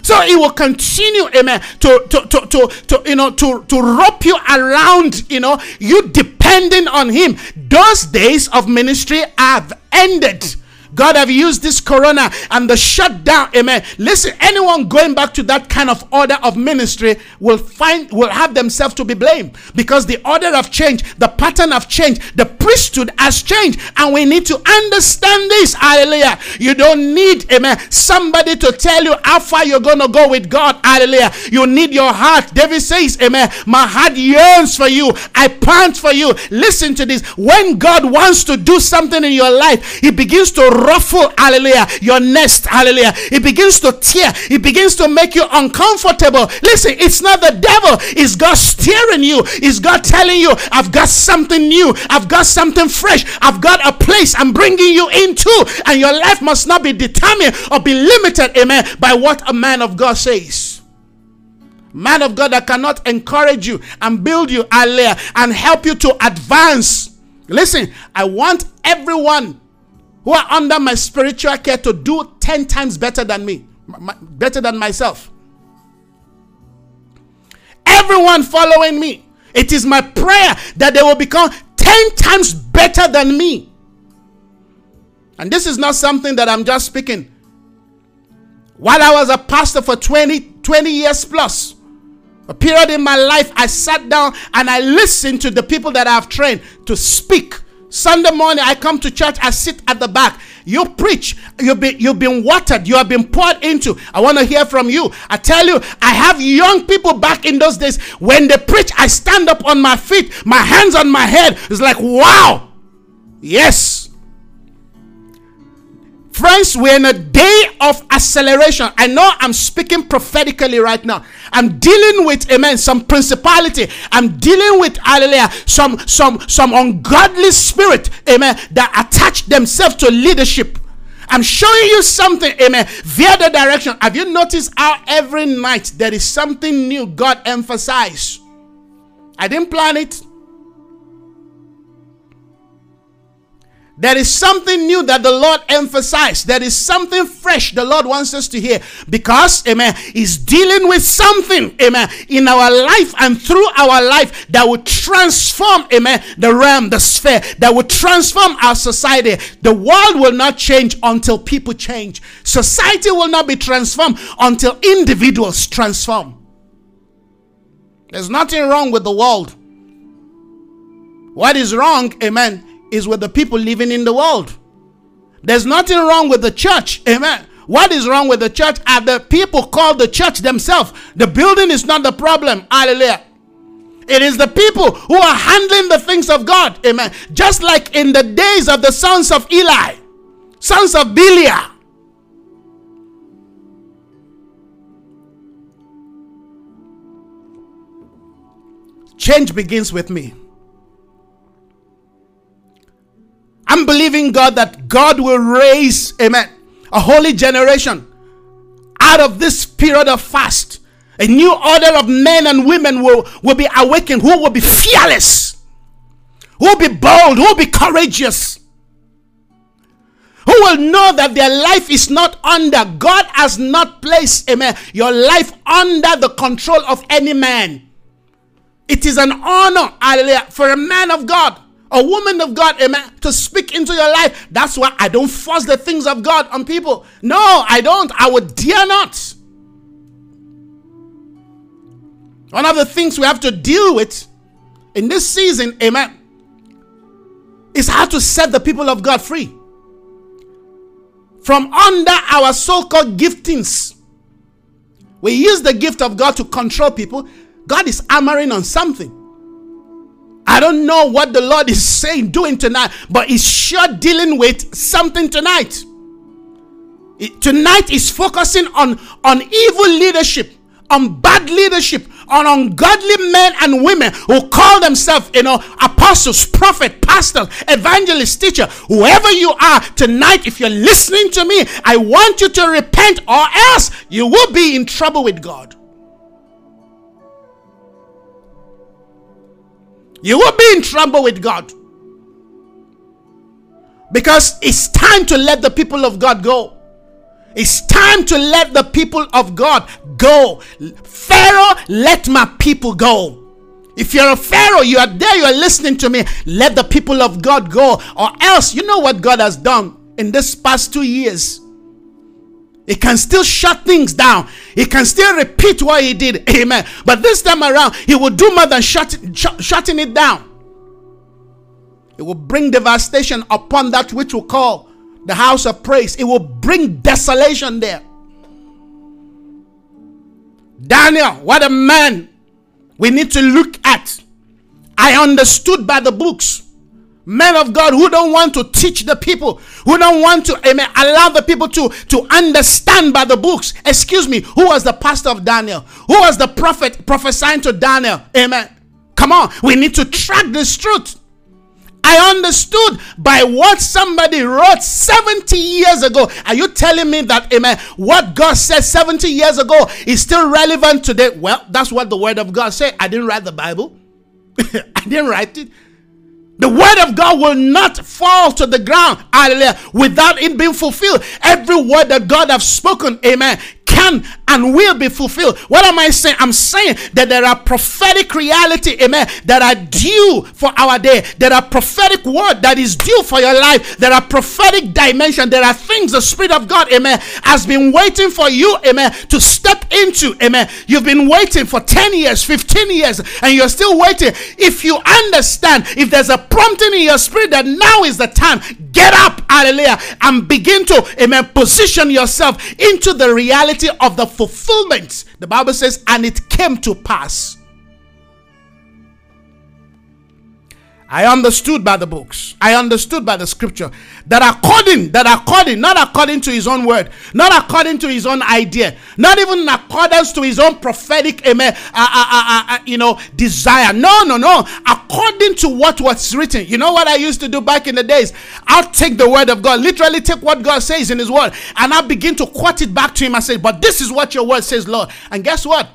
So he will continue, amen, to, to, to, to, to you know, to, to rope you around, you know, you depending on Him. Those days of ministry have ended. God have used this corona and the shutdown. Amen. Listen, anyone going back to that kind of order of ministry will find will have themselves to be blamed because the order have changed, the pattern have changed, the priesthood has changed, and we need to understand this. Hallelujah. You don't need, amen, somebody to tell you how far you're gonna go with God. Hallelujah. You need your heart. David says, Amen. My heart yearns for you. I pant for you. Listen to this. When God wants to do something in your life, He begins to ruffle, hallelujah, your nest, hallelujah. It begins to tear, it begins to make you uncomfortable. Listen, it's not the devil, it's God steering you, it's God telling you, I've got something new, I've got something fresh, I've got a place I'm bringing you into, and your life must not be determined or be limited, amen, by what a man of God says. Man of God that cannot encourage you and build you, hallelujah, and help you to advance. Listen, I want everyone who are under my spiritual care to do 10 times better than me, better than myself. Everyone following me, it is my prayer that they will become 10 times better than me. And this is not something that I'm just speaking. While I was a pastor for 20, 20 years plus, a period in my life, I sat down and I listened to the people that I've trained to speak Sunday morning, I come to church, I sit at the back. You preach, you've been, you've been watered, you have been poured into. I want to hear from you. I tell you, I have young people back in those days. When they preach, I stand up on my feet, my hands on my head. It's like, wow. Yes. Friends, we're in a day of acceleration. I know I'm speaking prophetically right now. I'm dealing with, amen, some principality. I'm dealing with, hallelujah, some, some, some ungodly spirit, amen, that attach themselves to leadership. I'm showing you something, amen, via the direction. Have you noticed how every night there is something new God emphasized? I didn't plan it. There is something new that the Lord emphasized. There is something fresh the Lord wants us to hear because, amen, He's dealing with something, amen, in our life and through our life that will transform, amen, the realm, the sphere, that will transform our society. The world will not change until people change. Society will not be transformed until individuals transform. There's nothing wrong with the world. What is wrong, amen, is with the people living in the world. There's nothing wrong with the church. Amen. What is wrong with the church are the people called the church themselves. The building is not the problem. Hallelujah. It is the people who are handling the things of God. Amen. Just like in the days of the sons of Eli, sons of Belial. Change begins with me. I'm believing God that God will raise, amen, a holy generation out of this period of fast. A new order of men and women will, will be awakened who will be fearless, who will be bold, who will be courageous, who will know that their life is not under, God has not placed, amen, your life under the control of any man. It is an honor, for a man of God a woman of God, amen, to speak into your life. That's why I don't force the things of God on people. No, I don't. I would dare not. One of the things we have to deal with in this season, amen, is how to set the people of God free from under our so called giftings. We use the gift of God to control people. God is hammering on something. I don't know what the Lord is saying, doing tonight, but He's sure dealing with something tonight. It, tonight is focusing on, on evil leadership, on bad leadership, on ungodly men and women who call themselves, you know, apostles, prophet, pastors, evangelist, teacher, whoever you are tonight. If you're listening to me, I want you to repent, or else you will be in trouble with God. You will be in trouble with God. Because it's time to let the people of God go. It's time to let the people of God go. Pharaoh, let my people go. If you're a Pharaoh, you are there, you are listening to me. Let the people of God go, or else you know what God has done in this past two years. He can still shut things down. He can still repeat what he did. Amen. But this time around, he will do more than shut, sh- shutting it down. It will bring devastation upon that which we call the house of praise. It will bring desolation there. Daniel, what a man we need to look at. I understood by the books. Men of God who don't want to teach the people, who don't want to eh, amen, allow the people to, to understand by the books. Excuse me, who was the pastor of Daniel? Who was the prophet prophesying to Daniel? Amen. Come on, we need to track this truth. I understood by what somebody wrote 70 years ago. Are you telling me that, amen, what God said 70 years ago is still relevant today? Well, that's what the word of God said. I didn't write the Bible, I didn't write it. The word of God will not fall to the ground, without it being fulfilled. Every word that God has spoken, amen, can and will be fulfilled. What am I saying? I'm saying that there are prophetic reality, amen, that are due for our day. There are prophetic word that is due for your life. There are prophetic dimension. There are things the Spirit of God, amen, has been waiting for you, amen, to step into, amen. You've been waiting for 10 years, 15 years, and you're still waiting. If you understand, if there's a prompting in your spirit that now is the time, get up, hallelujah, and begin to, amen, position yourself into the reality of the fulfillment. The Bible says, and it came to pass. I understood by the books. I understood by the scripture that according, that according, not according to his own word, not according to his own idea, not even in accordance to his own prophetic, amen, uh, uh, uh, uh, you know, desire. No, no, no. According to what was written. You know what I used to do back in the days? I'll take the word of God, literally take what God says in his word, and I'll begin to quote it back to him and say, but this is what your word says, Lord. And guess what?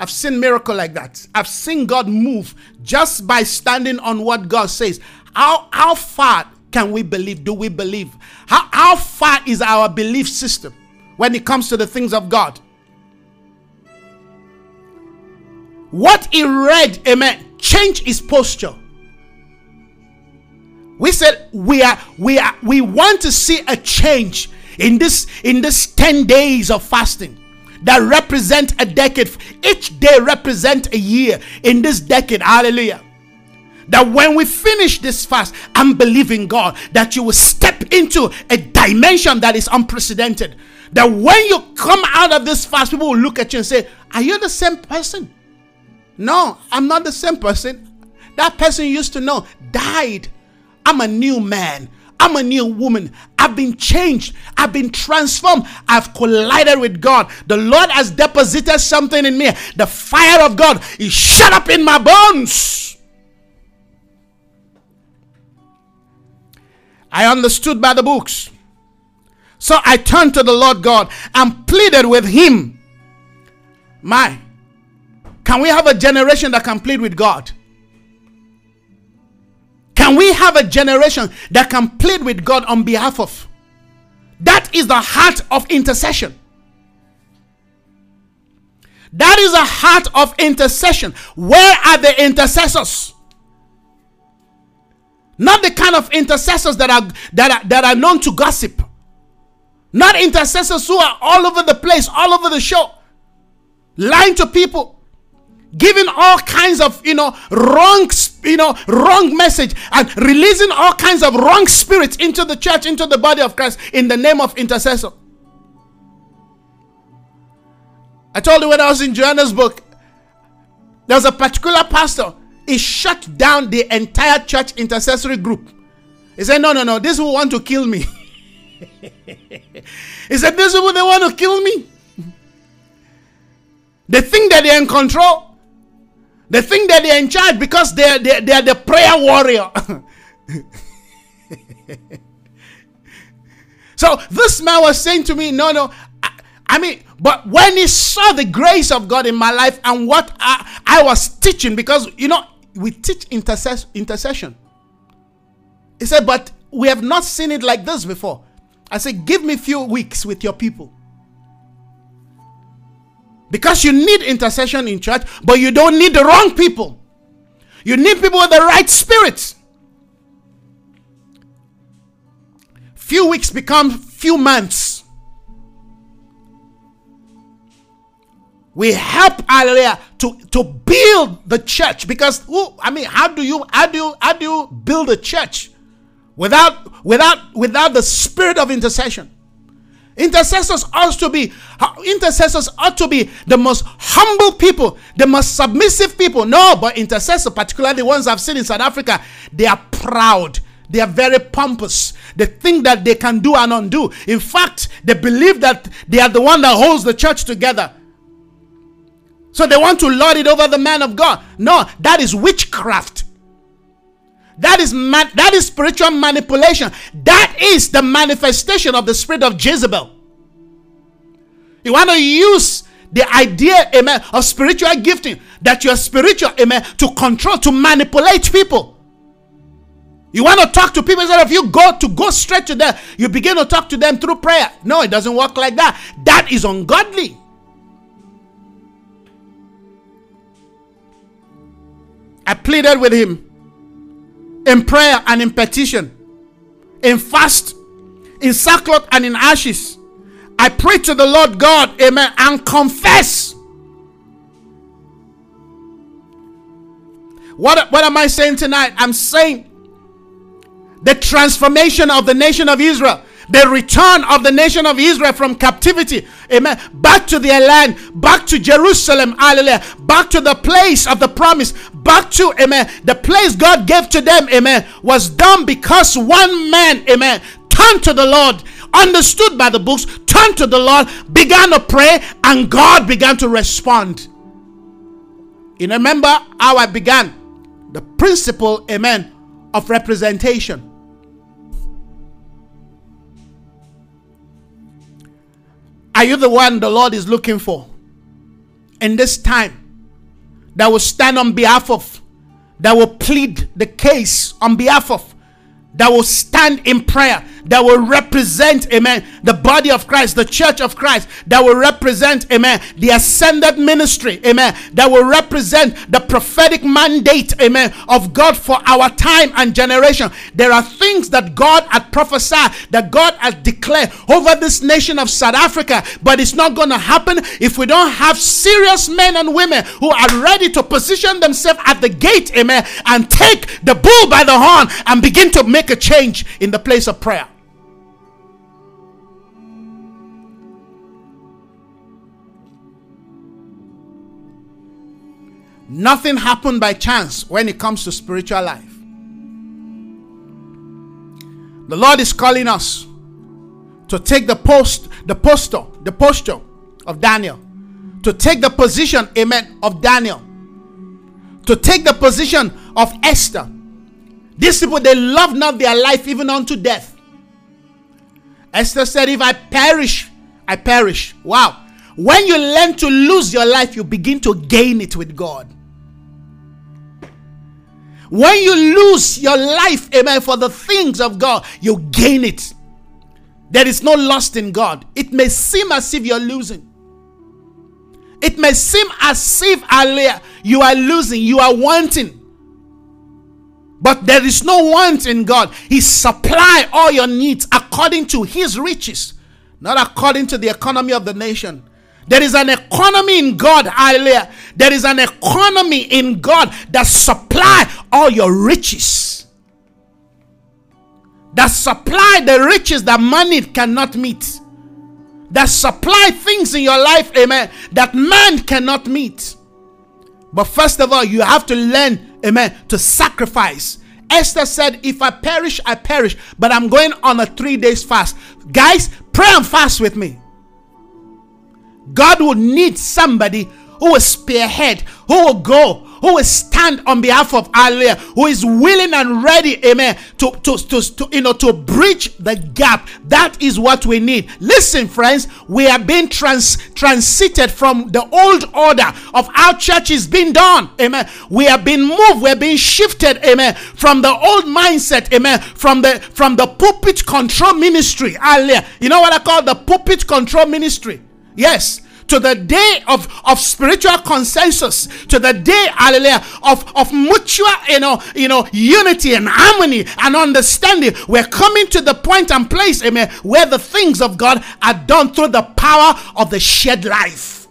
I've seen miracle like that. I've seen God move just by standing on what God says. How how far can we believe? Do we believe? How how far is our belief system when it comes to the things of God? What he read, amen, change his posture. We said we are we are we want to see a change in this in this 10 days of fasting that represent a decade. Each day represent a year in this decade. Hallelujah. That when we finish this fast, I'm believing God that you will step into a dimension that is unprecedented. That when you come out of this fast, people will look at you and say, Are you the same person? No, I'm not the same person. That person you used to know died. I'm a new man. I'm a new woman. I've been changed. I've been transformed. I've collided with God. The Lord has deposited something in me. The fire of God is shut up in my bones. I understood by the books. So I turned to the Lord God and pleaded with Him. My, can we have a generation that can plead with God? Can we have a generation that can plead with God on behalf of? That is the heart of intercession. That is a heart of intercession. Where are the intercessors? Not the kind of intercessors that are that are, that are known to gossip. Not intercessors who are all over the place, all over the show, lying to people giving all kinds of you know wrong you know wrong message and releasing all kinds of wrong spirits into the church into the body of christ in the name of intercessor. I told you when i was in johannesburg there was a particular pastor he shut down the entire church intercessory group. He said no no no this will want to kill me. He said this will they want to kill me. They think that they're in control they think that they're in charge because they're, they're, they're the prayer warrior. so this man was saying to me, No, no. I, I, mean, but when he saw the grace of God in my life and what I, I was teaching, because, you know, we teach intercess- intercession. He said, But we have not seen it like this before. I said, Give me a few weeks with your people. Because you need intercession in church, but you don't need the wrong people. You need people with the right spirit. Few weeks become few months. We help hallelujah to, to build the church because I mean how do you how do you how do you build a church without without without the spirit of intercession? Intercessors ought to be intercessors ought to be the most humble people, the most submissive people. No, but intercessors, particularly the ones I've seen in South Africa, they are proud. They are very pompous. They think that they can do and undo. In fact, they believe that they are the one that holds the church together. So they want to lord it over the man of God. No, that is witchcraft. That is man, that is spiritual manipulation. That is the manifestation of the spirit of Jezebel. You want to use the idea, amen, of spiritual gifting, that you're spiritual, amen, to control, to manipulate people. You want to talk to people instead of you go to go straight to them, you begin to talk to them through prayer. No, it doesn't work like that. That is ungodly. I pleaded with him in prayer and in petition, in fast, in sackcloth and in ashes. I pray to the Lord God, amen, and confess. What, what am I saying tonight? I'm saying the transformation of the nation of Israel the return of the nation of Israel from captivity, amen, back to their land, back to Jerusalem, hallelujah, back to the place of the promise, back to, amen, the place God gave to them, amen, was done because one man, amen, turned to the Lord, understood by the books, turned to the Lord, began to pray, and God began to respond. You remember how I began? The principle, amen, of representation. Are you the one the Lord is looking for in this time that will stand on behalf of, that will plead the case on behalf of, that will stand in prayer, that will represent, amen, the body of Christ, the church of Christ, that will represent, amen, the ascended ministry, amen, that will represent the prophetic mandate, amen, of God for our time and generation. There are things that God had prophesied, that God has declared over this nation of South Africa, but it's not going to happen if we don't have serious men and women who are ready to position themselves at the gate, amen, and take the bull by the horn and begin to make a change in the place of prayer. Nothing happened by chance when it comes to spiritual life. The Lord is calling us to take the post, the posture, the posture of Daniel, to take the position, amen, of Daniel, to take the position of Esther. These people, they love not their life even unto death. Esther said, If I perish, I perish. Wow. When you learn to lose your life, you begin to gain it with God. When you lose your life, amen, for the things of God, you gain it. There is no loss in God. It may seem as if you're losing. It may seem as if you are losing, you are wanting. But there is no want in God. He supply all your needs according to his riches, not according to the economy of the nation. There is an economy in God, hallelujah. There is an economy in God that supply all your riches. That supply the riches that money cannot meet. That supply things in your life, amen, that man cannot meet. But first of all, you have to learn, amen, to sacrifice. Esther said, If I perish, I perish, but I'm going on a three days fast. Guys, pray and fast with me. God will need somebody who will spearhead, who will go, who will stand on behalf of Allah, who is willing and ready, amen, to, to, to, to, you know to bridge the gap. That is what we need. Listen, friends, we are being trans transited from the old order of how church is being done. Amen. We are being moved, we're being shifted, amen, from the old mindset, amen, from the from the pulpit control ministry. Allah. You know what I call the pulpit control ministry? Yes, to the day of, of spiritual consensus, to the day, hallelujah, of, of mutual, you know, you know, unity and harmony and understanding. We're coming to the point and place, amen, where the things of God are done through the power of the shared life.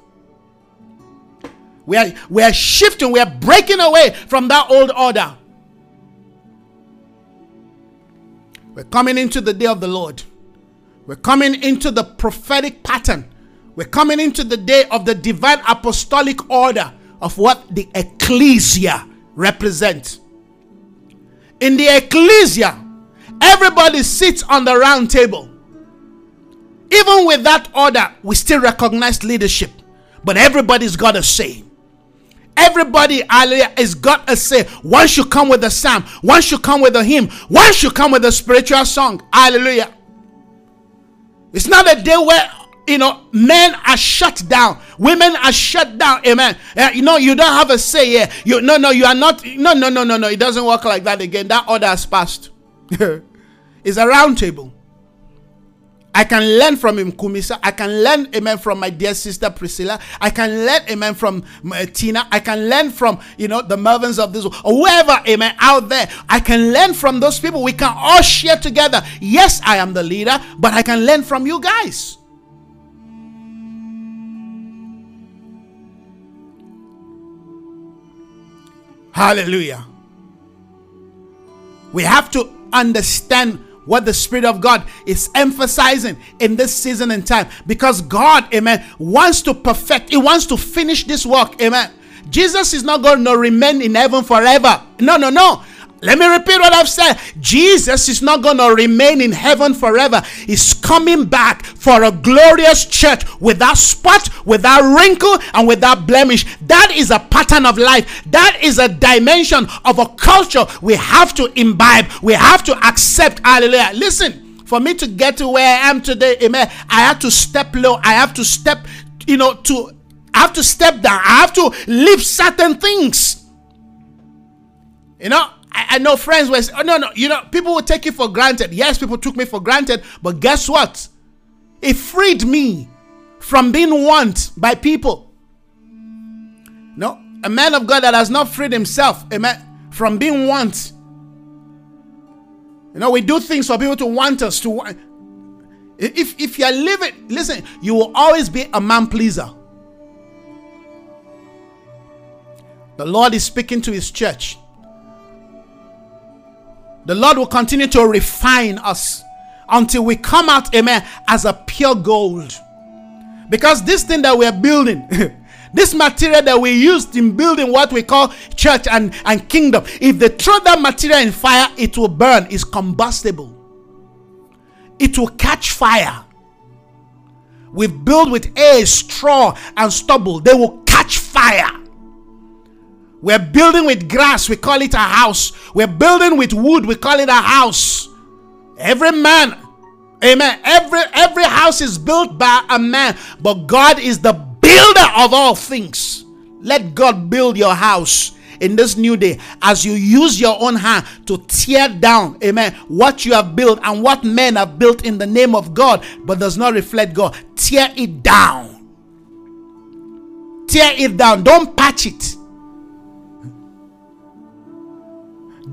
We are, we are shifting, we are breaking away from that old order. We're coming into the day of the Lord. We're coming into the prophetic pattern we're coming into the day of the divine apostolic order of what the ecclesia represents. In the ecclesia, everybody sits on the round table. Even with that order, we still recognize leadership, but everybody's got a say. Everybody, hallelujah, has got a say. One should come with a psalm, one should come with a hymn, one should come with a spiritual song. Hallelujah. It's not a day where you know, men are shut down, women are shut down. Amen. Uh, you know, you don't have a say here. You no, no, you are not. No, no, no, no, no. It doesn't work like that again. That order has passed. it's a round table. I can learn from him, Kumisa. I can learn, amen, from my dear sister Priscilla. I can learn, amen, from uh, Tina. I can learn from, you know, the Melvins of this world, or whoever, amen, out there. I can learn from those people. We can all share together. Yes, I am the leader, but I can learn from you guys. Hallelujah. We have to understand what the Spirit of God is emphasizing in this season and time because God, amen, wants to perfect, He wants to finish this work, amen. Jesus is not going to remain in heaven forever. No, no, no. Let me repeat what I've said. Jesus is not going to remain in heaven forever. He's coming back for a glorious church without spot, without wrinkle, and without blemish. That is a pattern of life. That is a dimension of a culture we have to imbibe. We have to accept. Hallelujah. Listen, for me to get to where I am today, amen, I have to step low. I have to step, you know, to I have to step down. I have to leave certain things. You know, I, I know friends were oh no no you know people will take you for granted. Yes, people took me for granted, but guess what? It freed me from being want by people. No, a man of God that has not freed himself, amen, from being want. You know, we do things for people to want us to want. If if you're living, listen, you will always be a man pleaser. The Lord is speaking to his church. The Lord will continue to refine us until we come out, amen, as a pure gold. Because this thing that we're building, this material that we used in building what we call church and, and kingdom, if they throw that material in fire, it will burn. It's combustible, it will catch fire. We've built with hay, straw, and stubble, they will catch fire. We're building with grass, we call it a house. We're building with wood, we call it a house. Every man, amen. Every every house is built by a man, but God is the builder of all things. Let God build your house in this new day as you use your own hand to tear down, amen, what you have built and what men have built in the name of God but does not reflect God. Tear it down. Tear it down. Don't patch it.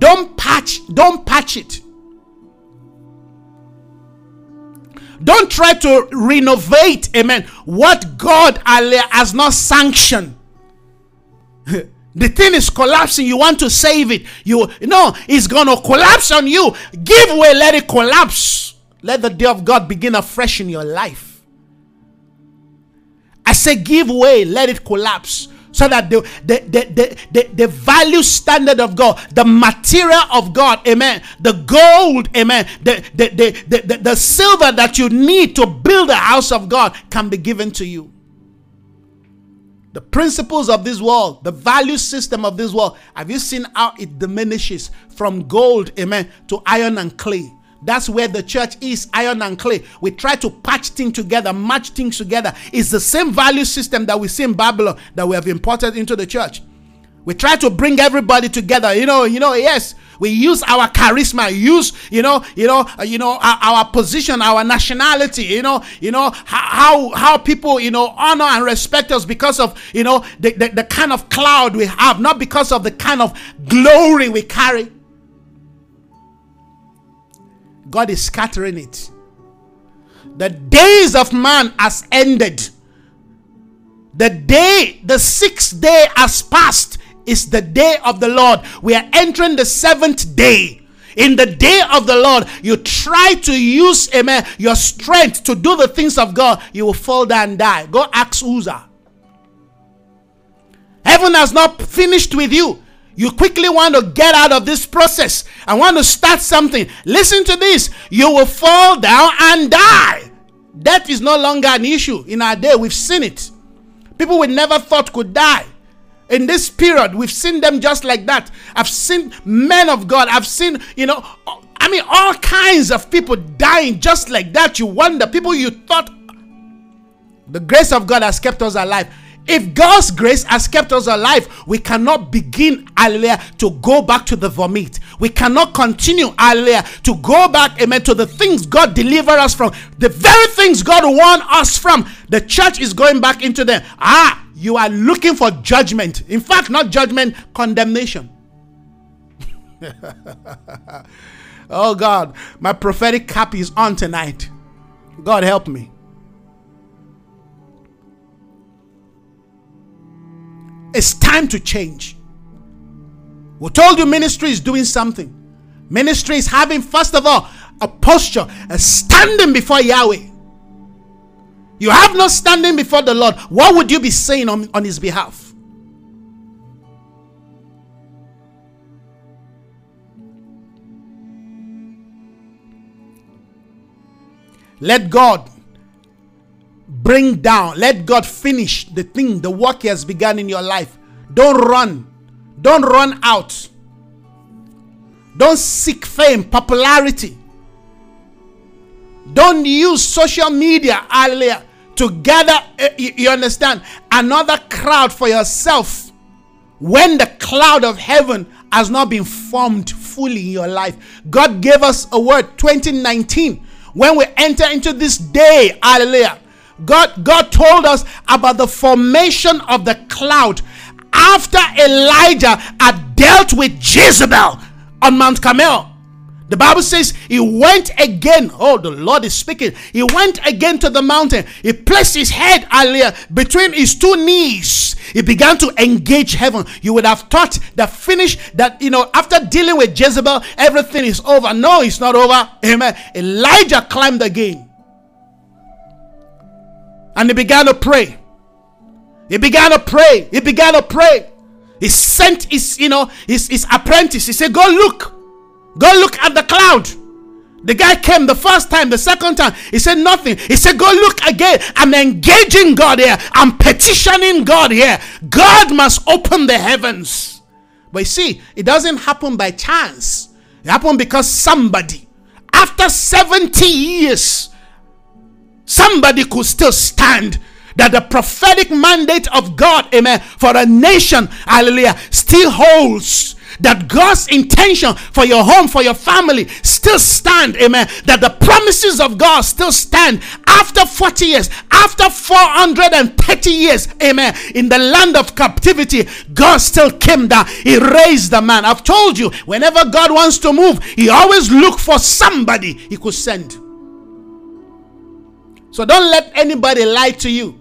Don't patch, don't patch it. Don't try to renovate, amen, what God has not sanctioned. the thing is collapsing. You want to save it. You, know, it's to collapse on you. Give way, let it collapse. Let the day of God begin afresh in your life. I say, give way, let it collapse so that the, the, the, the, the, value standard of God, the material of God, amen, the gold, amen, the, the, the, the, the silver that you need to build a house of God can be given to you. The principles of this world, the value system of this world, have you seen how it diminishes from gold, amen, to iron and clay? That's where the church is iron and clay. We try to patch things together, match things together. It's the same value system that we see in Babylon that we have imported into the church. We try to bring everybody together. You know, you know, yes, we use our charisma, use you know, you know, uh, you know, our, our, position, our nationality, you know, you know how how people you know honor and respect us because of you know the, the, the kind of cloud we have, not because of the kind of glory we carry. God is scattering it. The days of man has ended. The day, the sixth day has passed is the day of the Lord. We are entering the seventh day. In the day of the Lord, you try to use, amen, your strength to do the things of God, you will fall down and die. Go ask Uzzah. Heaven has not finished with you. You quickly want to get out of this process. I want to start something. Listen to this. You will fall down and die. Death is no longer an issue in our day. We've seen it. People we never thought could die in this period we've seen them just like that i've seen men of god i've seen you know i mean all kinds of people dying just like that you wonder people you thought the grace of god has kept us alive if God's grace has kept us alive, we cannot begin, hallelujah, to go back to the vomit. We cannot continue, hallelujah, to go back, amen, to the things God delivered us from. The very things God warned us from. The church is going back into them. Ah, you are looking for judgment. In fact, not judgment, condemnation. oh God, my prophetic cap is on tonight. God help me. It's time to change. We told you ministry is doing something. Ministry is having, first of all, a posture, a standing before Yahweh you have no standing before the Lord, what would you be saying on, on his behalf? Let God bring down, let God finish the thing, the work He has begun in your life. Don't run, don't run out, don't seek fame, popularity. Don't use social media, hallelujah, to gather, eh, you understand, another crowd for yourself when the cloud of heaven has not been formed fully in your life. God gave us a word 2019 when we enter into this day. Hallelujah. God, God told us about the formation of the cloud after Elijah had dealt with Jezebel on Mount Carmel. The Bible says he went again. Oh, the Lord is speaking. He went again to the mountain. He placed his head earlier between his two knees. He began to engage heaven. You would have thought that finish that, you know, after dealing with Jezebel, everything is over. No, it's not over. Amen. Elijah climbed again. And he began to pray. He began to pray. He began to pray. He sent his, you know, his, his apprentice. He said, Go look. Go look at the cloud. The guy came the first time, the second time, he said nothing. He said, Go look again. I'm engaging God here. I'm petitioning God here. God must open the heavens. But you see, it doesn't happen by chance, it happened because somebody, after 70 years, somebody could still stand that the prophetic mandate of God, amen, for a nation, hallelujah, still holds that God's intention for your home, for your family still stand. Amen. That the promises of God still stand after 40 years, after 430 years. Amen. In the land of captivity, God still came down. He raised the man. I've told you, whenever God wants to move, He always look for somebody He could send. So don't let anybody lie to you.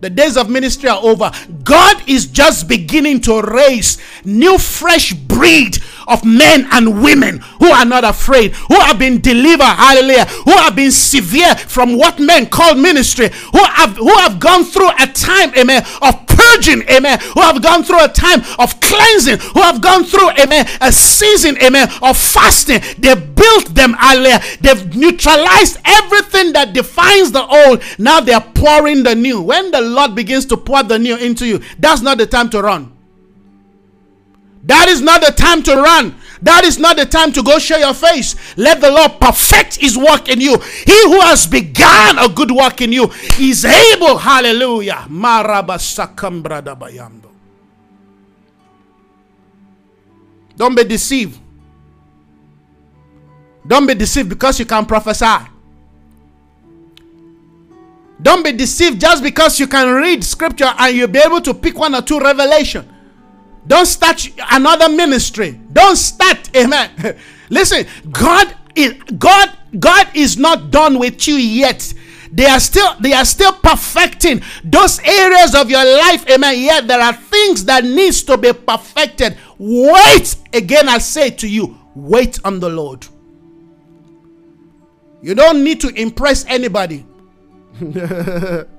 The days of ministry are over. God is just beginning to raise new fresh breed of men and women who are not afraid, who have been delivered, hallelujah, who have been severe from what men call ministry, who have who have gone through a time, amen, of purging, amen, who have gone through a time of cleansing, who have gone through, amen, a season, amen, of fasting. They built them, hallelujah. They've neutralized everything that defines the old. Now they are pouring the new. When the Lord begins to pour the new into you, that's not the time to run. That is not the time to run. That is not the time to go show your face. Let the Lord perfect his work in you. He who has begun a good work in you is able. Hallelujah. Don't be deceived. Don't be deceived because you can prophesy. Don't be deceived just because you can read scripture and you'll be able to pick one or two revelation. Don't start another ministry. Don't start. Amen. Listen, God is God God is not done with you yet. They are still they are still perfecting those areas of your life. Amen. Yet there are things that needs to be perfected. Wait again I say to you, wait on the Lord. You don't need to impress anybody.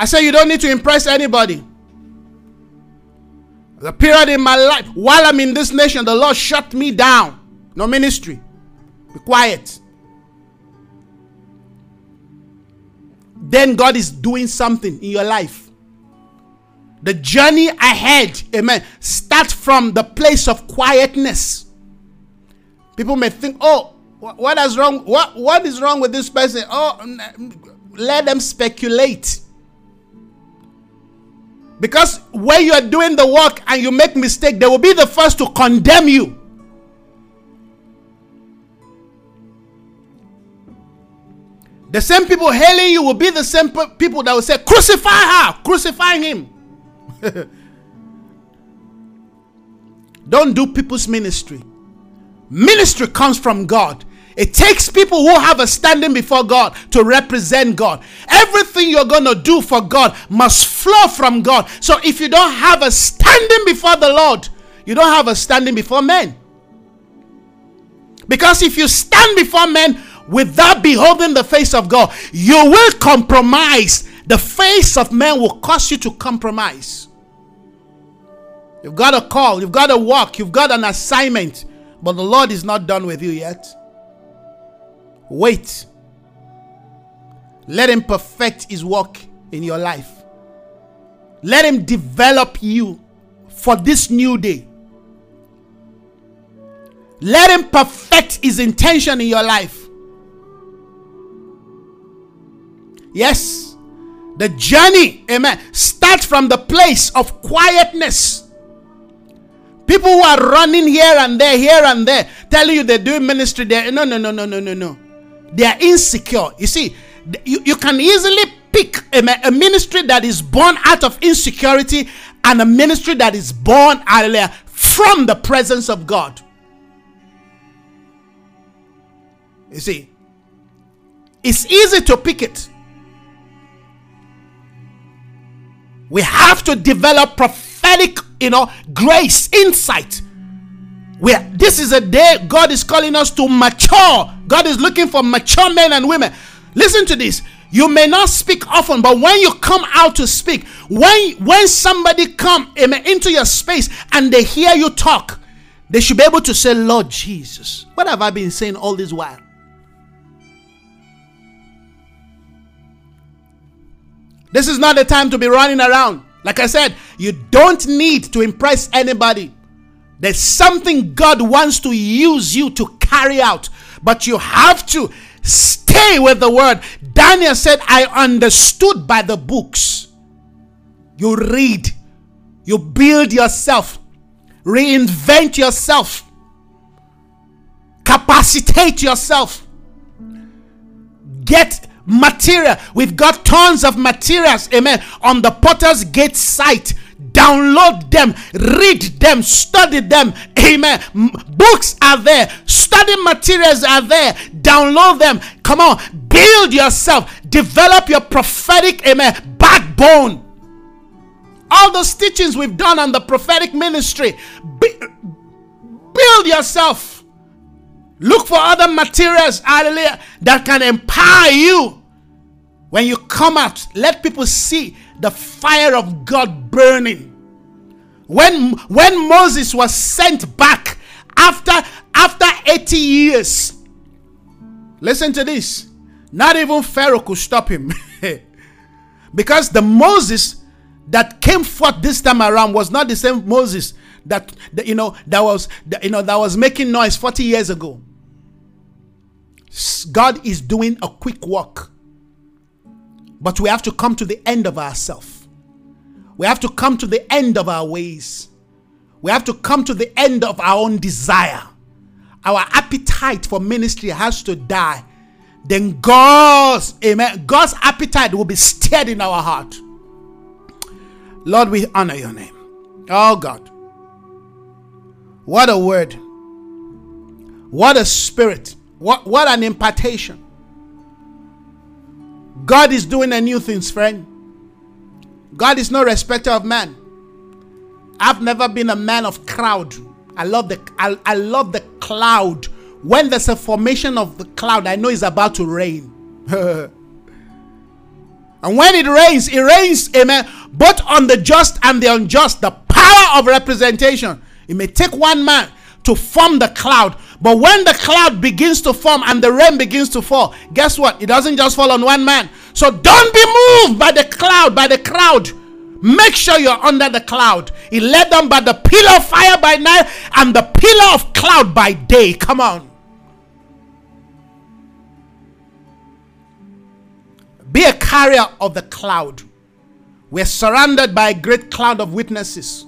I say you don't need to impress anybody. The period in my life, while I'm in this nation, the Lord shut me down. No ministry. Be quiet. Then God is doing something in your life. The journey ahead, amen, start from the place of quietness. People may think, oh, what is wrong? What, what is wrong with this person? Oh, let them speculate. Because when you are doing the work and you make mistake, they will be the first to condemn you. The same people hailing you will be the same people that will say, Crucify her, crucify him. Don't do people's ministry. Ministry comes from God. It takes people who have a standing before God to represent God. Everything you're going to do for God must flow from God. So if you don't have a standing before the Lord, you don't have a standing before men. Because if you stand before men without beholding the face of God, you will compromise. The face of men will cause you to compromise. You've got a call, you've got a work, you've got an assignment, but the Lord is not done with you yet. Wait. Let Him perfect His work in your life. Let Him develop you for this new day. Let Him perfect His intention in your life. Yes, the journey, amen, starts from the place of quietness. People who are running here and there, here and there, telling you they're doing ministry there. No, no, no, no, no, no, no. They are insecure. You see, you, you can easily pick a, a ministry that is born out of insecurity and a ministry that is born earlier from the presence of God. You see, it's easy to pick it. We have to develop prophetic, you know, grace, insight where this is a day God is calling us to mature. God is looking for mature men and women. Listen to this. You may not speak often, but when you come out to speak, when when somebody come eh, into your space and they hear you talk, they should be able to say, "Lord Jesus, what have I been saying all this while?" This is not the time to be running around. Like I said, you don't need to impress anybody. There's something God wants to use you to carry out, but you have to stay with the word. Daniel said, I understood by the books. You read, you build yourself, reinvent yourself, capacitate yourself, get material. We've got tons of materials, amen, on the Potter's Gate site download them, read them, study them. Amen. Books are there, study materials are there. Download them. Come on, build yourself, develop your prophetic, amen, backbone. All those teachings we've done on the prophetic ministry, build yourself. Look for other materials, hallelujah, that can empower you. When you come out, let people see the fire of God burning. When, when Moses was sent back after, after 80 years, listen to this. Not even Pharaoh could stop him. because the Moses that came forth this time around was not the same Moses that, that you know that was that, you know that was making noise 40 years ago. God is doing a quick work. But we have to come to the end of ourselves. We have to come to the end of our ways. We have to come to the end of our own desire. Our appetite for ministry has to die. Then God's, amen, God's appetite will be stirred in our heart. Lord, we honor your name. Oh God. What a word. What a spirit. What, what an impartation. God is doing a new things, friend. God is no respecter of man. I've never been a man of crowd. I love the I, I love the cloud. When there's a formation of the cloud, I know it's about to rain. and when it rains, it rains, amen, both on the just and the unjust. The power of representation. It may take one man to form the cloud, but when the cloud begins to form and the rain begins to fall, guess what? It doesn't just fall on one man. So don't be moved by the cloud, by the crowd. Make sure you're under the cloud. He led them by the pillar of fire by night and the pillar of cloud by day. Come on. Be a carrier of the cloud. We're surrounded by a great cloud of witnesses.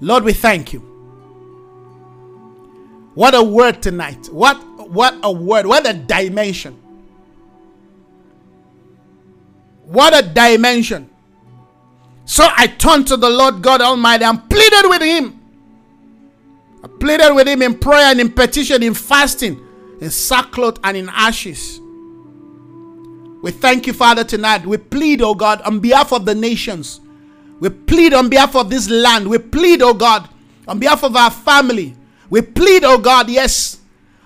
Lord, we thank you. What a word tonight. What what a word. What a dimension. What a dimension. So I turned to the Lord God Almighty and pleaded with Him. I pleaded with Him in prayer and in petition, in fasting, in sackcloth and in ashes. We thank you, Father, tonight. We plead, oh God, on behalf of the nations. We plead on behalf of this land. We plead, oh God, on behalf of our family. We plead, oh God, yes,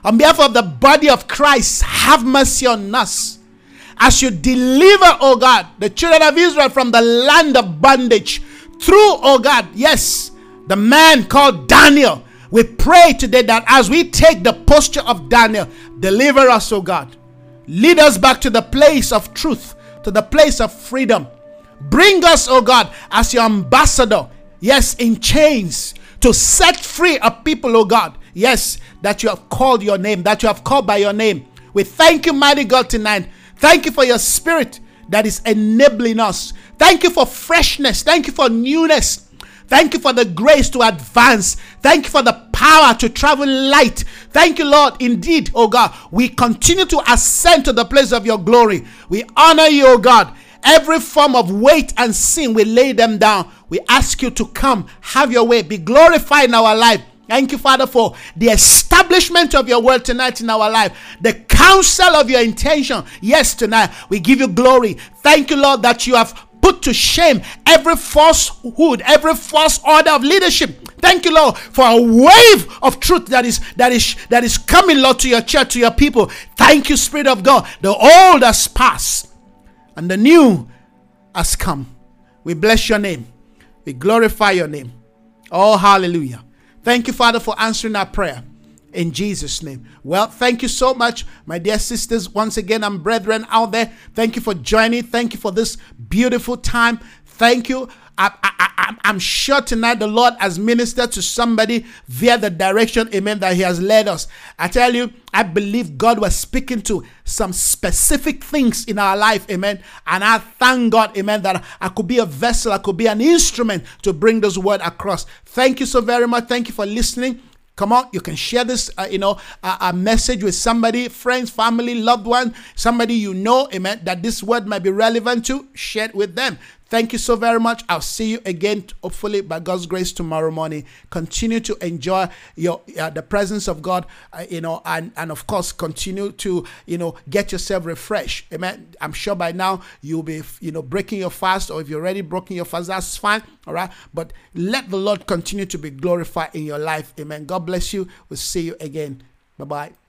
on behalf of the body of Christ, have mercy on us as you deliver, oh God, the children of Israel from the land of bondage through, oh God, yes, the man called Daniel. We pray today that as we take the posture of Daniel, deliver us, oh God. Lead us back to the place of truth, to the place of freedom. Bring us, oh God, as your ambassador, yes, in chains, to set free a people, oh God, yes, that you have called your name, that you have called by your name. We thank you, mighty God, tonight Thank you for your spirit that is enabling us. Thank you for freshness. Thank you for newness. Thank you for the grace to advance. Thank you for the power to travel light. Thank you, Lord. Indeed, oh God, we continue to ascend to the place of your glory. We honor you, oh God. Every form of weight and sin, we lay them down. We ask you to come, have your way, be glorified in our life. Thank you, Father, for the establishment of your word tonight in our life, the counsel of your intention. Yes, tonight we give you glory. Thank you, Lord, that you have put to shame every falsehood, every false order of leadership. Thank you, Lord, for a wave of truth that is that is that is coming, Lord, to your church, to your people. Thank you, Spirit of God. The old has passed and the new has come. We bless your name. We glorify your name. Oh, hallelujah. Thank you, Father, for answering our prayer in Jesus' name. Well, thank you so much, my dear sisters, once again, and brethren out there. Thank you for joining. Thank you for this beautiful time. Thank you. I, I, am sure tonight the Lord has ministered to somebody via the direction, amen, that He has led us. I tell you, I believe God was speaking to some specific things in our life, amen. And I thank God, amen, that I could be a vessel, I could be an instrument to bring this word across. Thank you so very much. Thank you for listening. Come on, you can share this, uh, you know, a, a, message with somebody, friends, family, loved one, somebody you know, amen, that this word might be relevant to. Share it with them. Thank you so very much. I'll see you again, hopefully by God's grace tomorrow morning. Continue to enjoy your uh, the presence of God, uh, you know, and and of course continue to you know get yourself refreshed. Amen. I'm sure by now you'll be you know breaking your fast, or if you're already broken your fast, that's fine. All right. But let the Lord continue to be glorified in your life. Amen. God bless you. We'll see you again. Bye bye.